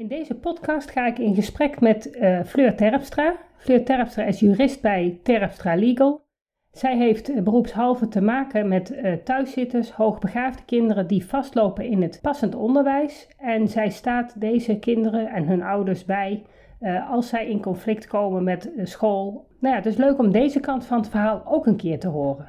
In deze podcast ga ik in gesprek met uh, Fleur Terpstra. Fleur Terpstra is jurist bij Terpstra Legal. Zij heeft uh, beroepshalve te maken met uh, thuiszitters, hoogbegaafde kinderen die vastlopen in het passend onderwijs. En zij staat deze kinderen en hun ouders bij als zij in conflict komen met school. Nou ja, het is leuk om deze kant van het verhaal ook een keer te horen.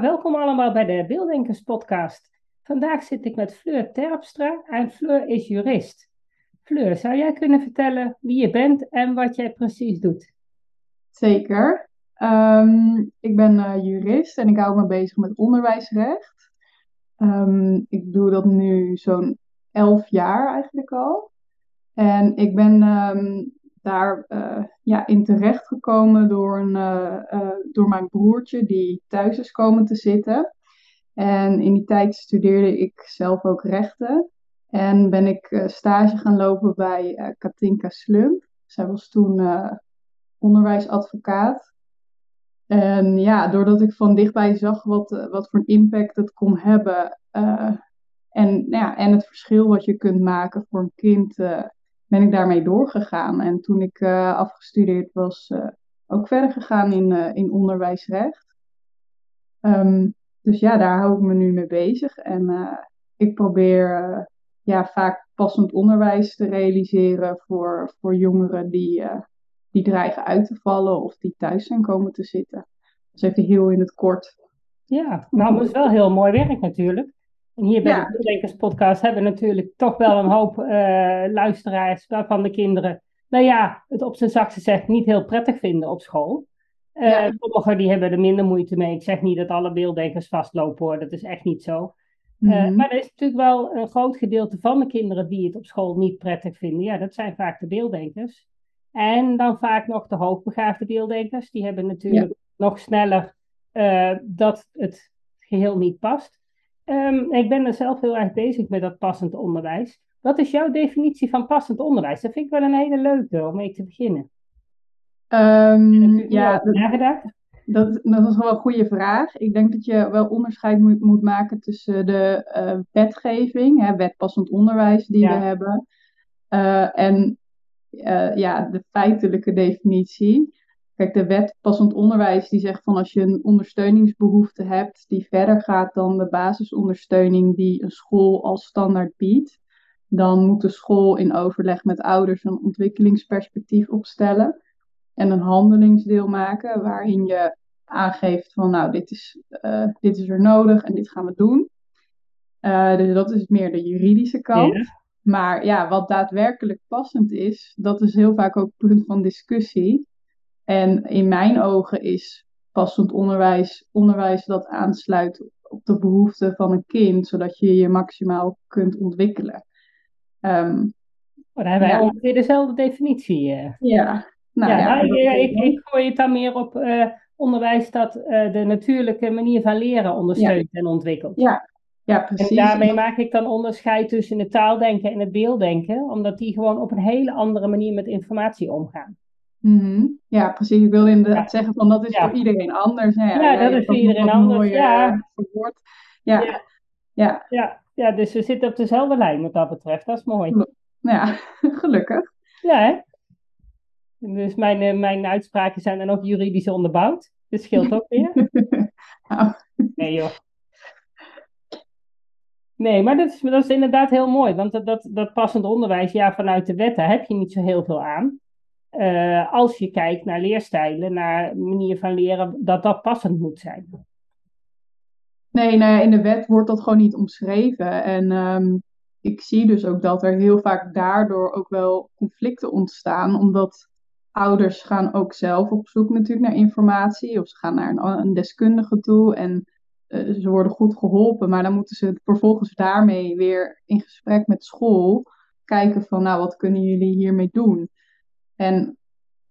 Welkom allemaal bij de Beelddenkers podcast. Vandaag zit ik met Fleur Terpstra en Fleur is jurist. Fleur, zou jij kunnen vertellen wie je bent en wat jij precies doet? Zeker. Ehm, ik ben uh, jurist en ik hou me bezig met onderwijsrecht. Um, ik doe dat nu zo'n elf jaar eigenlijk al. En ik ben um, daar uh, ja, in terecht gekomen door, een, uh, door mijn broertje die thuis is komen te zitten. En in die tijd studeerde ik zelf ook rechten. En ben ik stage gaan lopen bij Katinka Slump. Zij was toen onderwijsadvocaat. En ja, doordat ik van dichtbij zag wat, wat voor impact het kon hebben. en, nou ja, en het verschil wat je kunt maken voor een kind ben ik daarmee doorgegaan. En toen ik uh, afgestudeerd was, uh, ook verder gegaan in, uh, in onderwijsrecht. Um, dus ja, daar hou ik me nu mee bezig. En ik probeer ja, vaak passend onderwijs te realiseren voor, voor jongeren die, die dreigen uit te vallen of die thuis zijn komen te zitten. Dus even heel in het kort. Ja, nou, dat is wel heel mooi werk natuurlijk. En hier bij de Beelddenkers podcast hebben we natuurlijk toch wel een hoop uh, luisteraars waarvan de kinderen, nou ja, het op zijn zachtste zegt niet heel prettig vinden op school. Uh, ja. Sommigen die hebben er minder moeite mee. Ik zeg niet dat alle beelddenkers vastlopen hoor, dat is echt niet zo. Mm -hmm. uh, maar er is natuurlijk wel een groot gedeelte van de kinderen die het op school niet prettig vinden. Ja, dat zijn vaak de beelddenkers. En dan vaak nog de hoogbegaafde beelddenkers. Die hebben natuurlijk ja. nog sneller dat het geheel niet past. Um, ik ben er zelf heel erg bezig met dat passend onderwijs. Wat is jouw definitie van passend onderwijs? Dat vind ik wel een hele leuke om mee te beginnen. Um, ja, dat, dat, dat, is wel een goede vraag. Ik denk dat je wel onderscheid moet, moet maken tussen de uh, wetgeving, hè, wetpassend onderwijs die ja. we hebben, uh, en uh, ja, de feitelijke definitie. Kijk, de wet passend onderwijs die zegt van als je een ondersteuningsbehoefte hebt die verder gaat dan de basisondersteuning die een school als standaard biedt, dan moet de school in overleg met ouders een ontwikkelingsperspectief opstellen en een handelingsdeel maken waarin je aangeeft van nou dit is, uh, dit is er nodig en dit gaan we doen. Uh, dus dat is meer de juridische kant. Ja. Maar ja, wat daadwerkelijk passend is, dat is heel vaak ook punt van discussie. En in mijn ogen is passend onderwijs onderwijs dat aansluit op de behoeften van een kind, zodat je je maximaal kunt ontwikkelen. Um, oh, dan hebben wij ja. ongeveer dezelfde definitie. Uh. Ja, nou, ja, ja, nou, ik, ik, ik, gooi het dan meer op uh, onderwijs dat uh, de natuurlijke manier van leren ondersteunt en ontwikkelt. Ja. Ja, precies. En daarmee maak ik dan onderscheid tussen het taaldenken en het beelddenken, omdat die gewoon op een hele andere manier met informatie omgaan. Mm -hmm. Ja, precies. Ik wil inderdaad ja. zeggen van dat is ja. voor iedereen anders. Hè? Ja, dat is voor iedereen anders. Mooi, ja. Ja. Ja. Ja. Dus we zitten op dezelfde lijn wat dat betreft. Dat is mooi. Ja, gelukkig. Ja, hè? Dus mijn, mijn uitspraken zijn dan ook juridisch onderbouwd. Dat scheelt ook weer. oh. Nee, joh. Nee, maar dat is, dat is inderdaad heel mooi. Want dat, dat, dat passend onderwijs, ja, vanuit de wetten heb je niet zo heel veel aan. Uh, als je kijkt naar leerstijlen, naar manier van leren, dat dat passend moet zijn. Nee, nou ja, in de wet wordt dat gewoon niet omschreven. En um, ik zie dus ook dat er heel vaak daardoor ook wel conflicten ontstaan, omdat ouders gaan ook zelf op zoek natuurlijk naar informatie, of ze gaan naar een, een deskundige toe en uh, ze worden goed geholpen, maar dan moeten ze vervolgens daarmee weer in gesprek met school kijken van, nou, wat kunnen jullie hiermee doen? En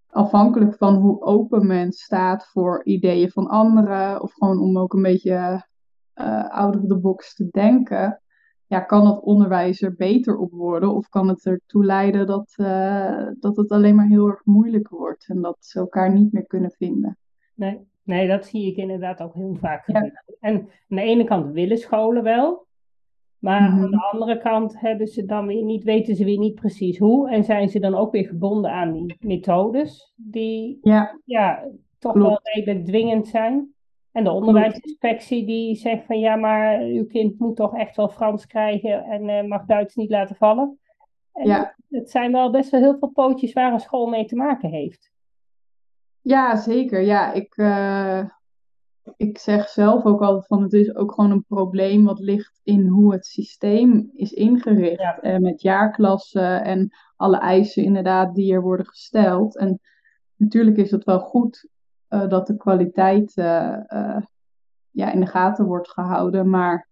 afhankelijk van hoe open men staat voor ideeën van anderen, of gewoon om ook een beetje uh, out of the box te denken, ja, kan het onderwijs er beter op worden? Of kan het ertoe leiden dat, uh, dat het alleen maar heel erg moeilijk wordt en dat ze elkaar niet meer kunnen vinden? Nee, nee dat zie ik inderdaad ook heel vaak gebeuren. En aan de ene kant willen scholen wel, maar mm -hmm. aan de andere kant hebben ze dan weer niet, weten ze weer niet precies hoe. En zijn ze dan ook weer gebonden aan die methodes die ja, ja toch Klopt. wel redelijk dwingend zijn. En de onderwijsinspectie die zegt van ja, maar uw kind moet toch echt wel Frans krijgen en uh, mag Duits niet laten vallen. En ja. Het zijn wel best wel heel veel pootjes waar een school mee te maken heeft. Ja, zeker. Ja, ik, uh, ik zeg zelf ook altijd van het is ook gewoon een probleem wat ligt in hoe het systeem is ingericht. Ja. Uh, met jaarklassen en alle eisen inderdaad die er worden gesteld. En natuurlijk is het wel goed uh, dat de kwaliteit uh, uh, ja, in de gaten wordt gehouden. Maar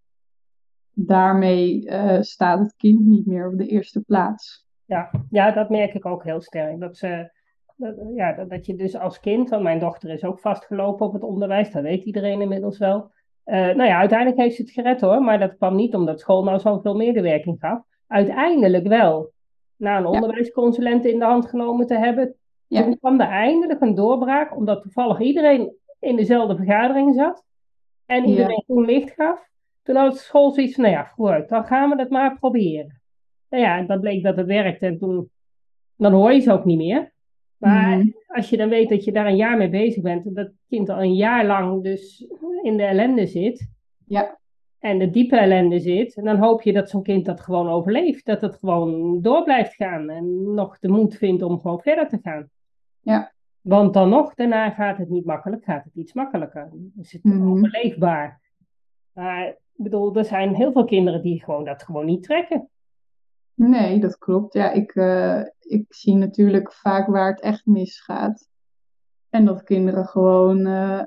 daarmee staat het kind niet meer op de eerste plaats. Ja, ja dat merk ik ook heel sterk. Dat, ze, dat, ja, dat, dat je dus als kind, want mijn dochter is ook vastgelopen op het onderwijs, dat weet iedereen inmiddels wel. nou ja, uiteindelijk heeft ze het gered hoor, maar dat kwam niet omdat school nou zoveel medewerking gaf. Uiteindelijk wel. Na een onderwijsconsulent in de hand genomen te hebben, ja. Toen kwam er eindelijk een doorbraak, omdat toevallig iedereen in dezelfde vergadering zat en iedereen ja. licht gaf. Toen had de school zoiets van, nou ja, vooruit, dan gaan we dat maar proberen. Nou ja, en dat bleek dat het werkte en toen, dan hoor je ze ook niet meer. Maar mm. als je dan weet dat je daar een jaar mee bezig bent, en dat kind al een jaar lang dus in de ellende zit, ja. en de diepe ellende zit, en dan hoop je dat zo'n kind dat gewoon overleeft. Dat het gewoon door blijft gaan en nog de moed vindt om gewoon verder te gaan. Ja. Want dan nog, daarna gaat het niet makkelijk, gaat het iets makkelijker. Is het mm overleefbaar. Maar ik bedoel, er zijn heel veel kinderen die gewoon dat gewoon niet trekken. Nee, dat klopt. Ja, ik, uh, ik zie natuurlijk vaak waar het echt misgaat. En dat kinderen gewoon uh,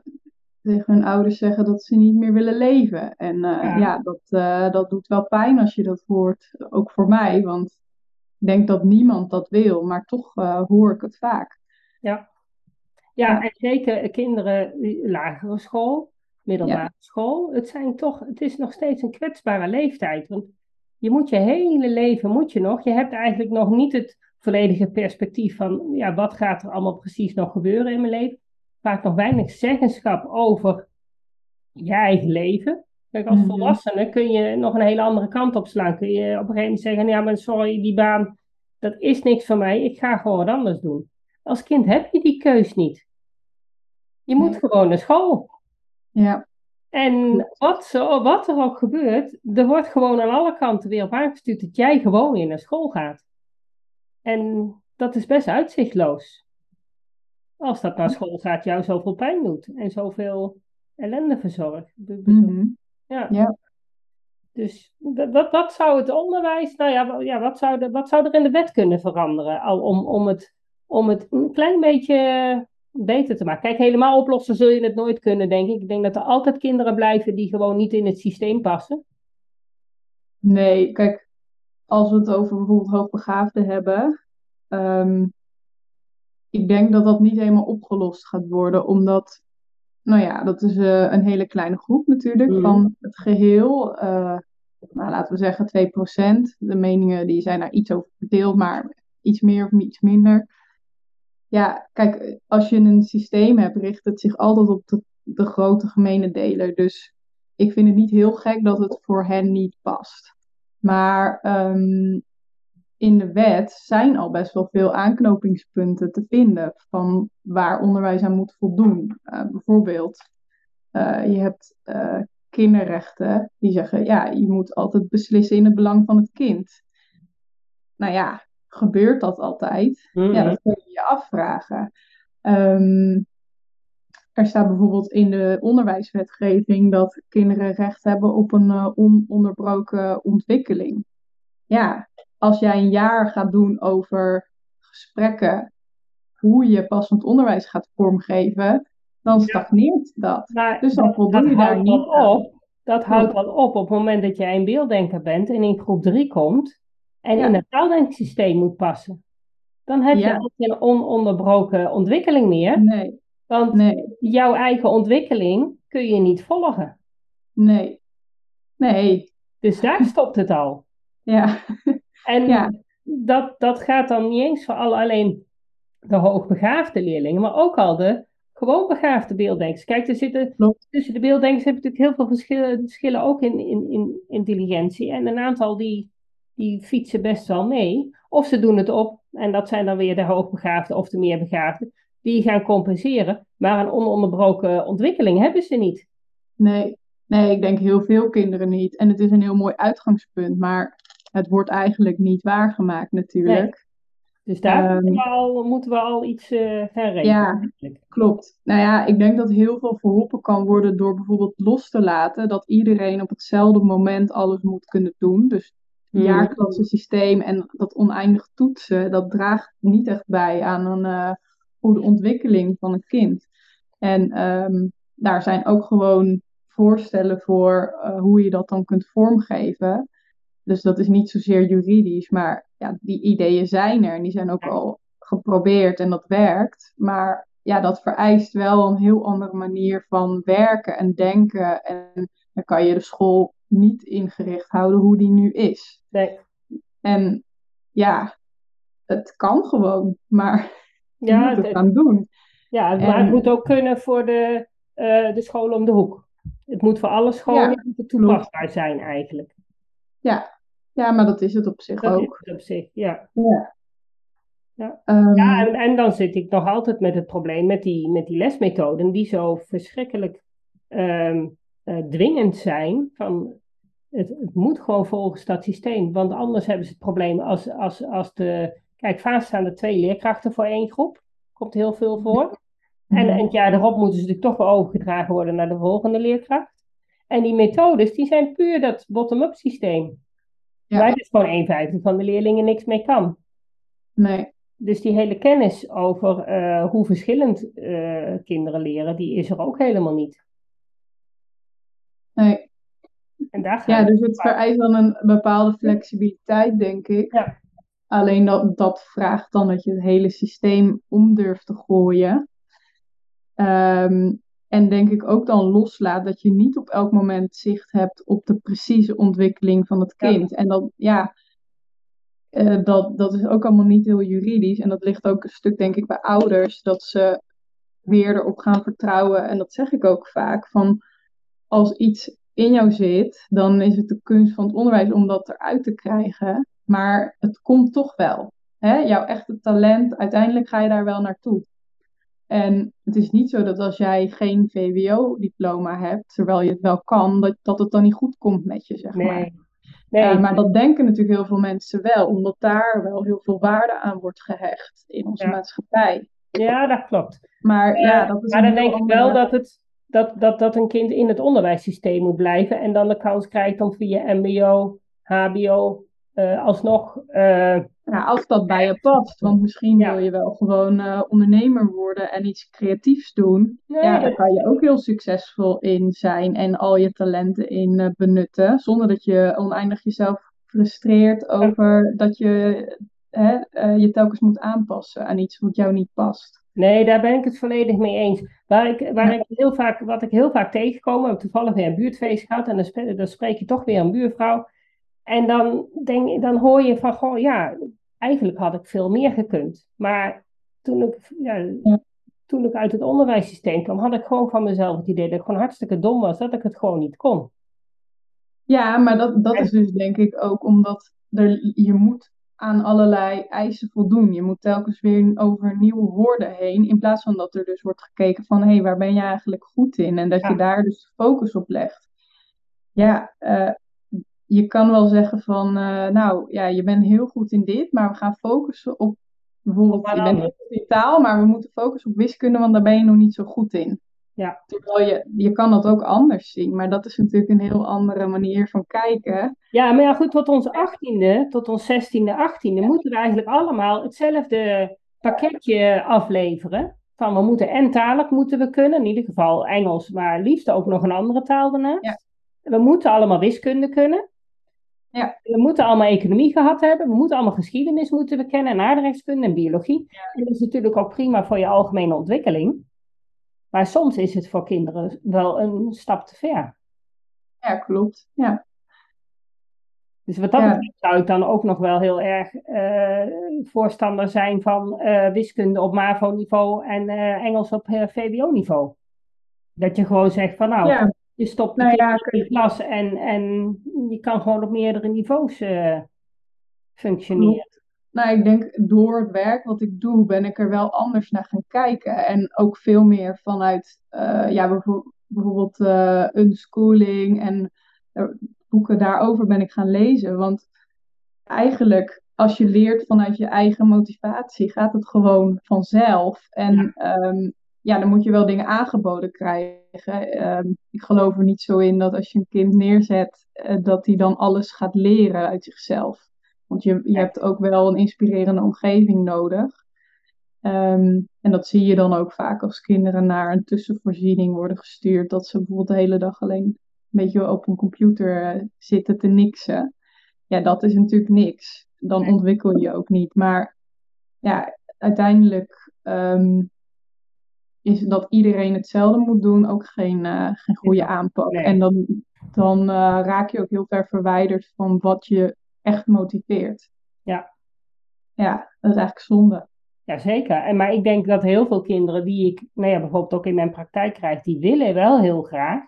tegen hun ouders zeggen dat ze niet meer willen leven. En uh, ja, ja dat, dat doet wel pijn als je dat hoort. Ook voor mij, want ik denk dat niemand dat wil, maar toch hoor ik het vaak. Ja. Ja, en zeker kinderen, lagere school, middelbare school. Het, zijn toch, het is nog steeds een kwetsbare leeftijd. Want je moet je hele leven, moet je nog, je hebt eigenlijk nog niet het volledige perspectief van, ja, wat gaat er allemaal precies nog gebeuren in mijn leven. Vaak nog weinig zeggenschap over je eigen leven. Kijk, als -hmm. volwassene kun je nog een hele andere kant op slaan. Kun je op een gegeven moment zeggen, ja, maar sorry, die baan, dat is niks voor mij. Ik ga gewoon wat anders doen. Als kind heb je die keus niet. Je moet gewoon naar school. Ja. En wat, zo, wat er ook gebeurt, er wordt gewoon aan alle kanten weer op aangestuurd dat jij gewoon weer naar school gaat. En dat is best uitzichtloos. Als dat naar school gaat jou zoveel pijn doet en zoveel ellende verzorgt. Mm ja. ja. Dus dat, dat, zou het onderwijs, nou ja, ja wat, zou de, wat zou er in de wet kunnen veranderen al om, om het om het een klein beetje beter te maken. Kijk, helemaal oplossen zul je het nooit kunnen, denk ik. Ik denk dat er altijd kinderen blijven die gewoon niet in het systeem passen. Nee, kijk, als we het over bijvoorbeeld hoogbegaafden hebben, um, ik denk dat dat niet helemaal opgelost gaat worden, omdat, nou ja, dat is uh, een hele kleine groep natuurlijk mm. van het geheel. Uh, nou, laten we zeggen 2%. De meningen die zijn daar iets over verdeeld, maar iets meer of iets minder ja, kijk, als je een systeem hebt, richt het zich altijd op de, grote gemene deler. Dus ik vind het niet heel gek dat het voor hen niet past. Maar um, in de wet zijn al best wel veel aanknopingspunten te vinden van waar onderwijs aan moet voldoen. Uh, bijvoorbeeld, uh, je hebt uh, kinderrechten die zeggen, ja, je moet altijd beslissen in het belang van het kind. Nou ja, gebeurt dat altijd? Ja, mhm. dat kun je je afvragen. Um, er staat bijvoorbeeld in de onderwijswetgeving dat kinderen recht hebben op een uh, ononderbroken ontwikkeling. ja, als jij een jaar gaat doen over gesprekken, hoe je passend onderwijs gaat vormgeven, dan stagneert dat. dus dan voldoe je daar niet op. Dat houdt wel op op het moment dat jij een beelddenker bent en in groep 3 komt en in het taaldenksysteem moet passen. Dan heb je ook geen ononderbroken ontwikkeling meer. Nee. Want nee. jouw eigen ontwikkeling kun je niet volgen. Nee. Nee. Dus daar stopt het al. Ja. En ja. Dat, dat gaat dan niet eens voor alle, alleen de hoogbegaafde leerlingen, maar ook al de gewoon begaafde beelddenkers. Kijk, er zitten tussen de beelddenkers heb je natuurlijk heel veel verschillen, verschillen ook in, in, in intelligentie. En een aantal die, die fietsen best wel mee. Of ze doen het op, en dat zijn dan weer de hoogbegaafde of de meerbegaafde, die gaan compenseren. Maar een ononderbroken ontwikkeling hebben ze niet. Nee, nee, ik denk heel veel kinderen niet. En het is een heel mooi uitgangspunt, maar het wordt eigenlijk niet waargemaakt natuurlijk. Dus daar moeten, we ehm, al, moeten we al iets uh, gaan regelen. Ja, klopt. Nou ja, ik denk dat heel veel verholpen kan worden door bijvoorbeeld los te laten dat iedereen op hetzelfde moment alles moet kunnen doen. Dus. Jaarklassensysteem en dat oneindig toetsen, dat draagt niet echt bij aan een uh, goede ontwikkeling van een kind. En ehm, daar zijn ook gewoon voorstellen voor uh, hoe je dat dan kunt vormgeven. Dus dat is niet zozeer juridisch, maar ja, die ideeën zijn er en die zijn ook al geprobeerd en dat werkt. Maar ja, dat vereist wel een heel andere manier van werken en denken. En dan kan je de school niet ingericht houden hoe die nu is. Nee. En ja, het kan gewoon, maar ja, je moet het, gaan doen. Ja, maar het moet ook kunnen voor de, uh, de school om de hoek. Het moet voor alle scholen ja, toepasbaar zijn eigenlijk. Ja, ja, maar dat is het op zich dat ook. Is het op zich, ja. Ja. Ja, um, ja en, en, dan zit ik nog altijd met het probleem met die, met die lesmethoden die zo verschrikkelijk um, uh, dwingend zijn. Van, het, het, moet gewoon volgens dat systeem, want anders hebben ze het probleem als, als, als de... Kijk, vaak staan er twee leerkrachten voor één groep. Komt heel veel voor. En, en het jaar erop moeten ze natuurlijk toch weer overgedragen worden naar de volgende leerkracht. En die methodes, die zijn puur dat bottom-up systeem. Ja. Waar dus gewoon een vijfde van de leerlingen niks mee kan. Nee. Dus die hele kennis over eh, hoe verschillend uh, kinderen leren, die is er ook helemaal niet. Nee. En daar ja, dus het vereist dan een bepaalde flexibiliteit, denk ik. Ja. Alleen dat, dat vraagt dan dat je het hele systeem om durft te gooien. Um, en denk ik ook dan loslaat dat je niet op elk moment zicht hebt op de precieze ontwikkeling van het kind. En dat, ja, uh, dat, dat is ook allemaal niet heel juridisch. En dat ligt ook een stuk, denk ik, bij ouders, dat ze weer erop gaan vertrouwen. En dat zeg ik ook vaak, van als iets in jou zit, dan is het de kunst van het onderwijs om dat eruit te krijgen. Maar het komt toch wel. Hè? Jouw echte talent, uiteindelijk ga je daar wel naartoe. En het is niet zo dat als jij geen VWO-diploma hebt, terwijl je het wel kan, dat, dat het dan niet goed komt met je, zeg nee. maar. Nee. Uh, maar dat denken natuurlijk heel veel mensen wel, omdat daar wel heel veel waarde aan wordt gehecht in onze maatschappij. Ja, dat klopt. Maar, ja, dat is maar dan denk ik wel dat, het, dat, dat, dat een kind in het onderwijssysteem moet blijven en dan de kans krijgt om via MBO, HBO uh, alsnog uh, ja, als dat bij je past. Want misschien wil je wel gewoon uh, ondernemer worden en iets creatiefs doen. ja, daar kan je ook heel succesvol in zijn en al je talenten in benutten. Zonder dat je oneindig jezelf frustreert over dat je hè, je telkens moet aanpassen aan iets wat jou niet past. Nee, daar ben ik het volledig mee eens. Waar ik, waar ik heel vaak, wat ik heel vaak tegenkom, we hebben toevallig weer een buurtfeest gehad en dan, dan spreek je toch weer een buurvrouw. En dan, denk, dan hoor je van, goh, ja, eigenlijk had ik veel meer gekund. Maar toen ik, ja, toen ik uit het onderwijssysteem kwam, had ik gewoon van mezelf het idee dat ik gewoon hartstikke dom was, dat ik het gewoon niet kon. Ja, maar dat, dat is dus denk ik ook omdat er, je moet aan allerlei eisen voldoen. Je moet telkens weer over nieuwe woorden heen, in plaats van dat er dus wordt gekeken van, hé, hey, waar ben je eigenlijk goed in? En dat je daar dus focus op legt. Ja, uh, je kan wel zeggen van, uh, nou ja, je bent heel goed in dit, maar we gaan focussen op bijvoorbeeld, je bent heel goed in taal, maar we moeten focussen op wiskunde, want daar ben je nog niet zo goed in. Ja. Terwijl je, je kan dat ook anders zien, maar dat is natuurlijk een heel andere manier van kijken. Ja, maar ja, goed, tot ons achttiende, tot ons zestiende, achttiende, moeten we eigenlijk allemaal hetzelfde pakketje afleveren. Van we moeten en talig moeten we kunnen, in ieder geval Engels, maar liefst ook nog een andere taal daarnaast. Ja. We moeten allemaal wiskunde kunnen. Ja. We moeten allemaal economie gehad hebben. We moeten allemaal geschiedenis moeten we kennen en aardrijkskunde en biologie. En dat is natuurlijk ook prima voor je algemene ontwikkeling. Maar soms is het voor kinderen wel een stap te ver. Ja, klopt. Ja. Dus wat dat betreft zou ik dan ook nog wel heel erg uh, voorstander zijn van uh, wiskunde op MAVO-niveau en uh, Engels op VWO-niveau. Dat je gewoon zegt van nou, ja. je stopt nou, ja, in de klas en, en je kan gewoon op meerdere niveaus functioneren. Nou, ik denk door het werk wat ik doe, ben ik er wel anders naar gaan kijken. En ook veel meer vanuit, ja, bijvoorbeeld unschooling en boeken daarover ben ik gaan lezen. Want eigenlijk, als je leert vanuit je eigen motivatie, gaat het gewoon vanzelf. En ja, ehm, ja dan moet je wel dingen aangeboden krijgen. Ehm, ik geloof er niet zo in dat als je een kind neerzet, uh, dat hij dan alles gaat leren uit zichzelf. Want je, je hebt ook wel een inspirerende omgeving nodig. Ehm, en dat zie je dan ook vaak als kinderen naar een tussenvoorziening worden gestuurd. Dat ze bijvoorbeeld de hele dag alleen een beetje op een computer eh, zitten te niksen. Ja, dat is natuurlijk niks. Dan ontwikkel je ook niet. Maar ja, uiteindelijk um, is dat iedereen hetzelfde moet doen ook geen, uh, geen goede aanpak. En dan, dan uh, raak je ook heel ver verwijderd van wat je echt motiveert. Ja. Ja, dat is eigenlijk zonde. Jazeker. En, maar ik denk dat heel veel kinderen die ik nou ja, bijvoorbeeld ook in mijn praktijk krijg, die willen wel heel graag.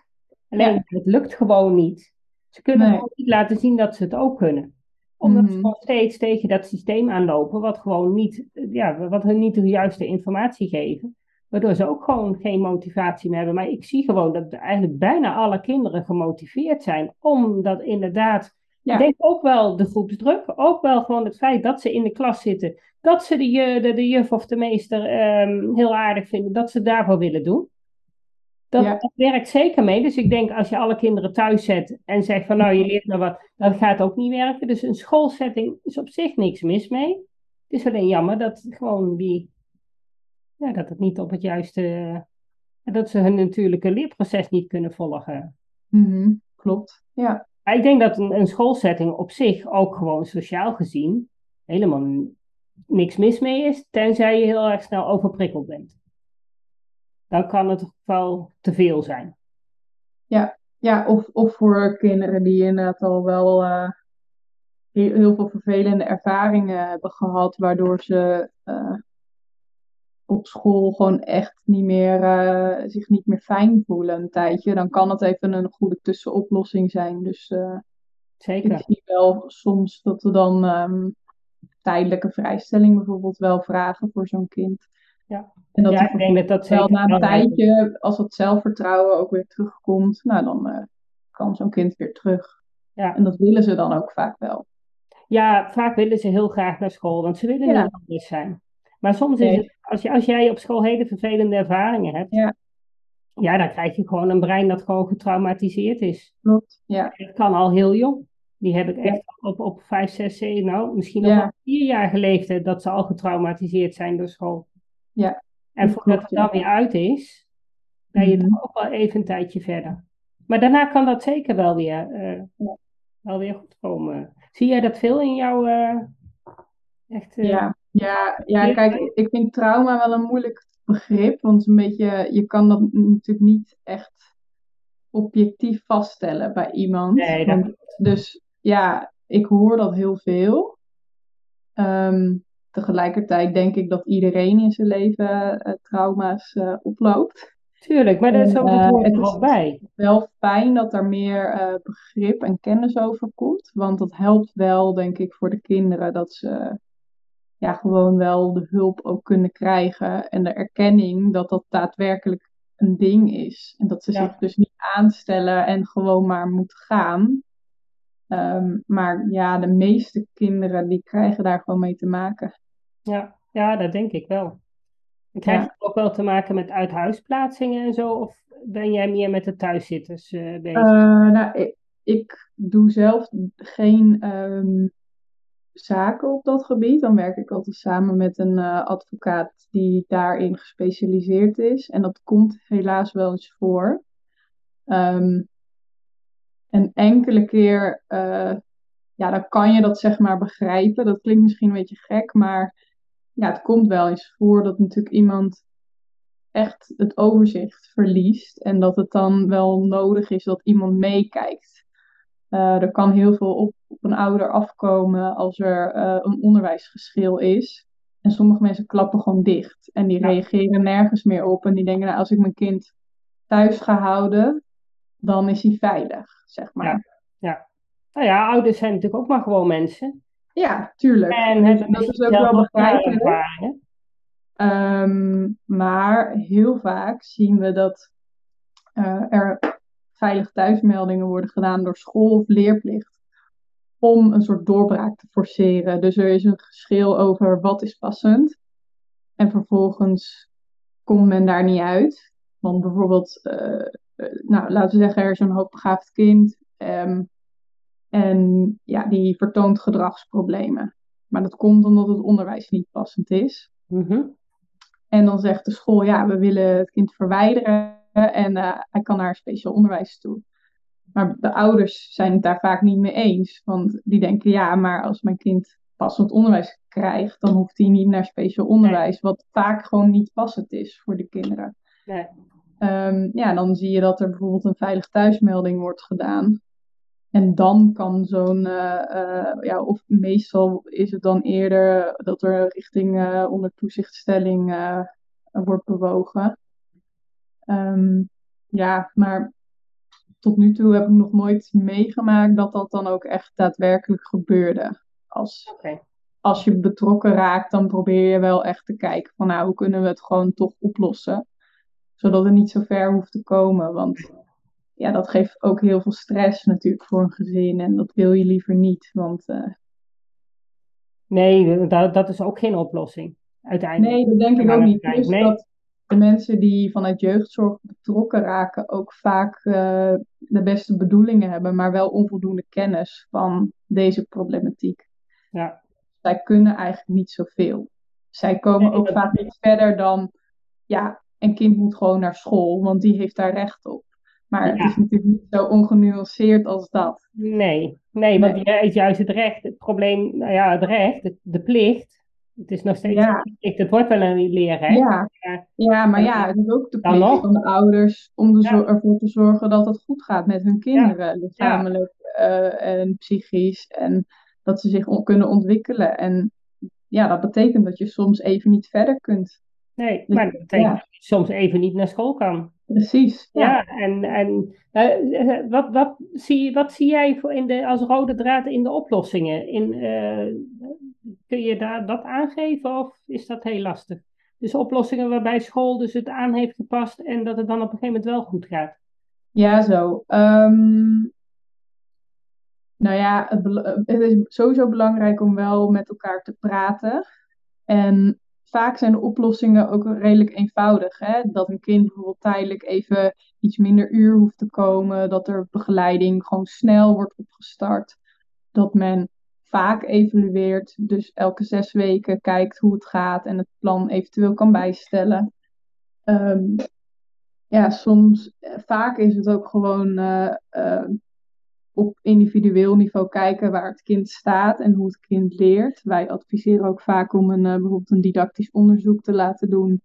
Alleen het lukt gewoon niet. Ze kunnen nee. niet laten zien dat ze het ook kunnen. Omdat mm. ze nog steeds tegen dat systeem aanlopen, wat gewoon niet, ja, wat hun niet de juiste informatie geven. Waardoor ze ook gewoon geen motivatie meer hebben. Maar ik zie gewoon dat eigenlijk bijna alle kinderen gemotiveerd zijn. Omdat inderdaad, ja. ik denk ook wel de groepsdruk. Ook wel gewoon het feit dat ze in de klas zitten. Dat ze de, de, de juf of de meester um, heel aardig vinden. Dat ze daarvoor willen doen. Dat, dat, werkt zeker mee. Dus ik denk als je alle kinderen thuis zet en zegt van nou je leert maar wat, dat gaat ook niet werken. Dus een schoolsetting is op zich niks mis mee. Het is alleen jammer dat gewoon die, ja, dat het niet op het juiste, dat ze hun natuurlijke leerproces niet kunnen volgen. Mm Klopt, ja. Ik denk dat een, een schoolsetting op zich ook gewoon sociaal gezien helemaal niks mis mee is, tenzij je heel erg snel overprikkeld bent dan kan het wel te veel zijn. Ja, ja of, of voor kinderen die inderdaad al wel uh, heel, veel vervelende ervaringen hebben gehad, waardoor ze uh, op school gewoon echt niet meer, uh, zich niet meer fijn voelen een tijdje, dan kan het even een goede tussenoplossing zijn. Dus Zeker. ik zie wel soms dat we dan um, tijdelijke vrijstelling bijvoorbeeld wel vragen voor zo'n kind. Ja. En dat ja, ik denk dat dat wel na een tijdje, als het zelfvertrouwen ook weer terugkomt, nou dan uh, kan zo'n kind weer terug. Ja. En dat willen ze dan ook vaak wel. Ja, vaak willen ze heel graag naar school, want ze willen ja. niet anders zijn. Maar soms is het, als, je, als jij op school hele vervelende ervaringen hebt, ja. ja, dan krijg je gewoon een brein dat gewoon getraumatiseerd is. Klopt, ja. Dat kan al heel jong. Die heb ik echt op, op 5, 6, 7, nou, misschien nog ja. vier jaar geleefd dat ze al getraumatiseerd zijn door school. Ja. En voordat het dan weer uit is, ben je mm -hmm. ook wel even een tijdje verder. Maar daarna kan dat zeker wel weer, uh, wel weer goed komen. Zie jij dat veel in jouw uh, echt... Uh, ja, ja, ja, kijk, ik vind trauma wel een moeilijk begrip. Want een beetje, je kan dat natuurlijk niet echt objectief vaststellen bij iemand. Nee, dat... want, dus ja, ik hoor dat heel veel. Um, tegelijkertijd denk ik dat iedereen in zijn leven uh, trauma's uh, oploopt. Tuurlijk, maar dat, is ook, dat hoort er ook bij. Het wel fijn dat er meer uh, begrip en kennis over komt. Want dat helpt wel, denk ik, voor de kinderen dat ze ja, gewoon wel de hulp ook kunnen krijgen. En de erkenning dat dat daadwerkelijk een ding is. En dat ze ja. zich dus niet aanstellen en gewoon maar moeten gaan. Um, maar ja, de meeste kinderen die krijgen daar gewoon mee te maken. Ja, ja dat denk ik wel. En krijg je ook wel te maken met uithuisplaatsingen en zo? Of ben jij meer met de thuiszitters uh, bezig? Uh, nou, ik, ik, doe zelf geen um, zaken op dat gebied. Dan werk ik altijd samen met een uh, advocaat die daarin gespecialiseerd is. En dat komt helaas wel eens voor. Um, een enkele keer, uh, ja, dan kan je dat zeg maar begrijpen. Dat klinkt misschien een beetje gek, maar ja, het komt wel eens voor dat natuurlijk iemand echt het overzicht verliest. En dat het dan wel nodig is dat iemand meekijkt. Uh, er kan heel veel op, op, een ouder afkomen als er uh, een onderwijsgeschil is. En sommige mensen klappen gewoon dicht. En die reageren nergens meer op. En die denken, nou, als ik mijn kind thuis ga houden, dan is hij veilig, zeg maar. Ja. ja. Nou ja, ouders zijn natuurlijk ook maar gewoon mensen. Ja, tuurlijk. En hebben dat is ook wel begrijpelijk. Um, maar heel vaak zien we dat uh, er veilige thuismeldingen worden gedaan door school of leerplicht. Om een soort doorbraak te forceren. Dus er is een geschil over wat is passend. En vervolgens komt men daar niet uit. Want bijvoorbeeld, uh, nou, laten we zeggen, er is een hoogbegaafd kind. Um, en ja, die vertoont gedragsproblemen. Maar dat komt omdat het onderwijs niet passend is. Mm En dan zegt de school, ja, we willen het kind verwijderen en uh, hij kan naar speciaal onderwijs toe. Maar de ouders zijn het daar vaak niet mee eens. Want die denken, ja, maar als mijn kind passend onderwijs krijgt, dan hoeft hij niet naar speciaal onderwijs. Wat vaak gewoon niet passend is voor de kinderen. Nee. Um, ja, dan zie je dat er bijvoorbeeld een veilig thuismelding wordt gedaan. En dan kan zo'n, uh, uh, ja, of meestal is het dan eerder dat er richting uh, onder toezichtstelling wordt bewogen. Um, ja, maar tot nu toe heb ik nog nooit meegemaakt dat dat dan ook echt daadwerkelijk gebeurde. Als, okay. als je betrokken raakt, dan probeer je wel echt te kijken van nou, hoe kunnen we het gewoon toch oplossen. Zodat het niet zo ver hoeft te komen. Want ja, dat geeft ook heel veel stress natuurlijk voor een gezin. En dat wil je liever niet. Want, uh... Nee, dat, dat is ook geen oplossing. Uiteindelijk. Nee, dat denk ik ook niet. Plus nee. dat de mensen die vanuit jeugdzorg betrokken raken ook vaak uh, de beste bedoelingen hebben, maar wel onvoldoende kennis van deze problematiek. Ja. Zij kunnen eigenlijk niet zoveel. Zij komen ook vaak niet verder dan, ja, een kind moet gewoon naar school, want die heeft daar recht op. Maar ja. het is natuurlijk niet zo ongenuanceerd als dat. Nee, nee, want nee. juist het recht. Het probleem, nou ja, het recht, de, de plicht. Het is nog steeds ja. Het wordt wel een leerrecht. Ja. ja, maar ja, het is ook de plicht van de ouders om ja. ervoor te zorgen dat het goed gaat met hun kinderen. Lichamelijk uh, en psychisch. En dat ze zich on kunnen ontwikkelen. En ja, dat betekent dat je soms even niet verder kunt. Nee, maar dat betekent dat je soms even niet naar school kan. Precies. Ja, ja en, en uh, wat, wat, zie, wat zie jij voor in de, als rode draad in de oplossingen? In, uh, kun je daar dat aangeven of is dat heel lastig? Dus oplossingen waarbij school dus het aan heeft gepast en dat het dan op een gegeven moment wel goed gaat. Ja, zo. Um, nou ja, het, het is sowieso belangrijk om wel met elkaar te praten. En vaak zijn de oplossingen ook redelijk eenvoudig. Hè? Dat een kind bijvoorbeeld tijdelijk even iets minder uur hoeft te komen. Dat er begeleiding gewoon snel wordt opgestart. Dat men vaak evalueert. Dus elke zes weken kijkt hoe het gaat en het plan eventueel kan bijstellen. Um, ja, soms, vaak is het ook gewoon uh, uh, op individueel niveau kijken waar het kind staat en hoe het kind leert. Wij adviseren ook vaak om een, bijvoorbeeld een didactisch onderzoek te laten doen.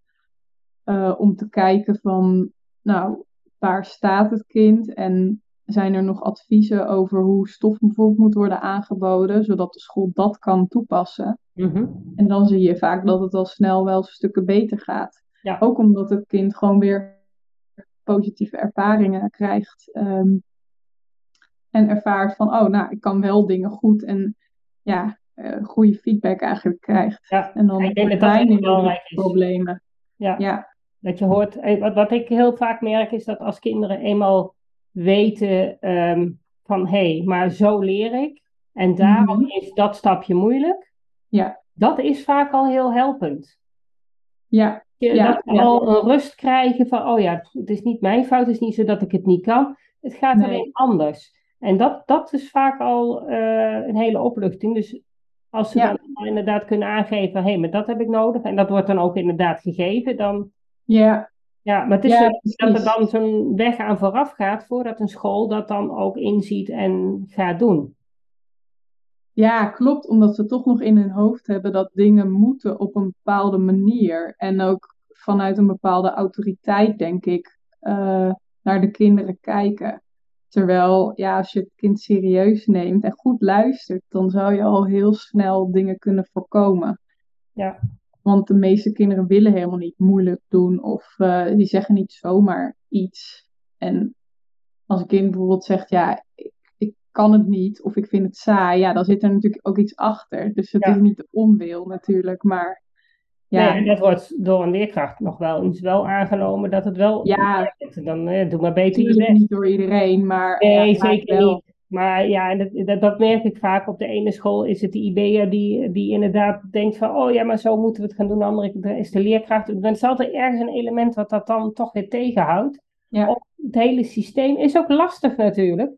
Om te kijken van, nou, waar staat het kind en zijn er nog adviezen over hoe stof bijvoorbeeld moet worden aangeboden, zodat de school dat kan toepassen. Mm -hmm. En dan zie je vaak dat het al snel wel stukken beter gaat. Ja. Ook omdat het kind gewoon weer positieve ervaringen krijgt. Um, en ervaart van, oh, nou, ik kan wel dingen goed en ja, uh, goede feedback eigenlijk krijgt. Ja, en dan ik denk dat dat heel belangrijk is. problemen. Ja. ja. Dat je hoort, wat, wat ik heel vaak merk is dat als kinderen eenmaal weten um, van, hé, hey, maar zo leer ik en daarom mm -hmm. is dat stapje moeilijk. Ja. Dat is vaak al heel helpend. Ja, dat ze al een rust krijgen van, oh ja, het is niet mijn fout, het is niet zo dat ik het niet kan. Het gaat alleen anders. En dat, dat is vaak al uh, een hele opluchting. Dus als ze dan inderdaad kunnen aangeven, hé, hey, maar dat heb ik nodig. En dat wordt dan ook inderdaad gegeven, dan... Ja. Ja, maar het is ja, dat er dan zo'n weg aan vooraf gaat, voordat een school dat dan ook inziet en gaat doen. Ja, klopt, omdat ze toch nog in hun hoofd hebben dat dingen moeten op een bepaalde manier. En ook vanuit een bepaalde autoriteit, denk ik, uh, naar de kinderen kijken. Terwijl, ja, als je het kind serieus neemt en goed luistert, dan zou je al heel snel dingen kunnen voorkomen. Ja. Want de meeste kinderen willen helemaal niet moeilijk doen of uh, die zeggen niet zomaar iets. En als een kind bijvoorbeeld zegt, ja, ik, ik, kan het niet of ik vind het saai, ja, dan zit er natuurlijk ook iets achter. Dus het is niet de onwil natuurlijk, maar ja. Nee, dat wordt door een leerkracht nog wel eens wel aangenomen dat het wel. Ja, dan eh, doe maar beter je best. Niet door iedereen, maar. Nee, zeker niet. Maar ja, dat, dat, dat, merk ik vaak. Op de ene school is het de IB'er die, die inderdaad denkt van, oh ja, maar zo moeten we het gaan doen. De andere is de leerkracht. Dan is altijd ergens een element wat dat dan toch weer tegenhoudt. Ja. het hele systeem is ook lastig natuurlijk.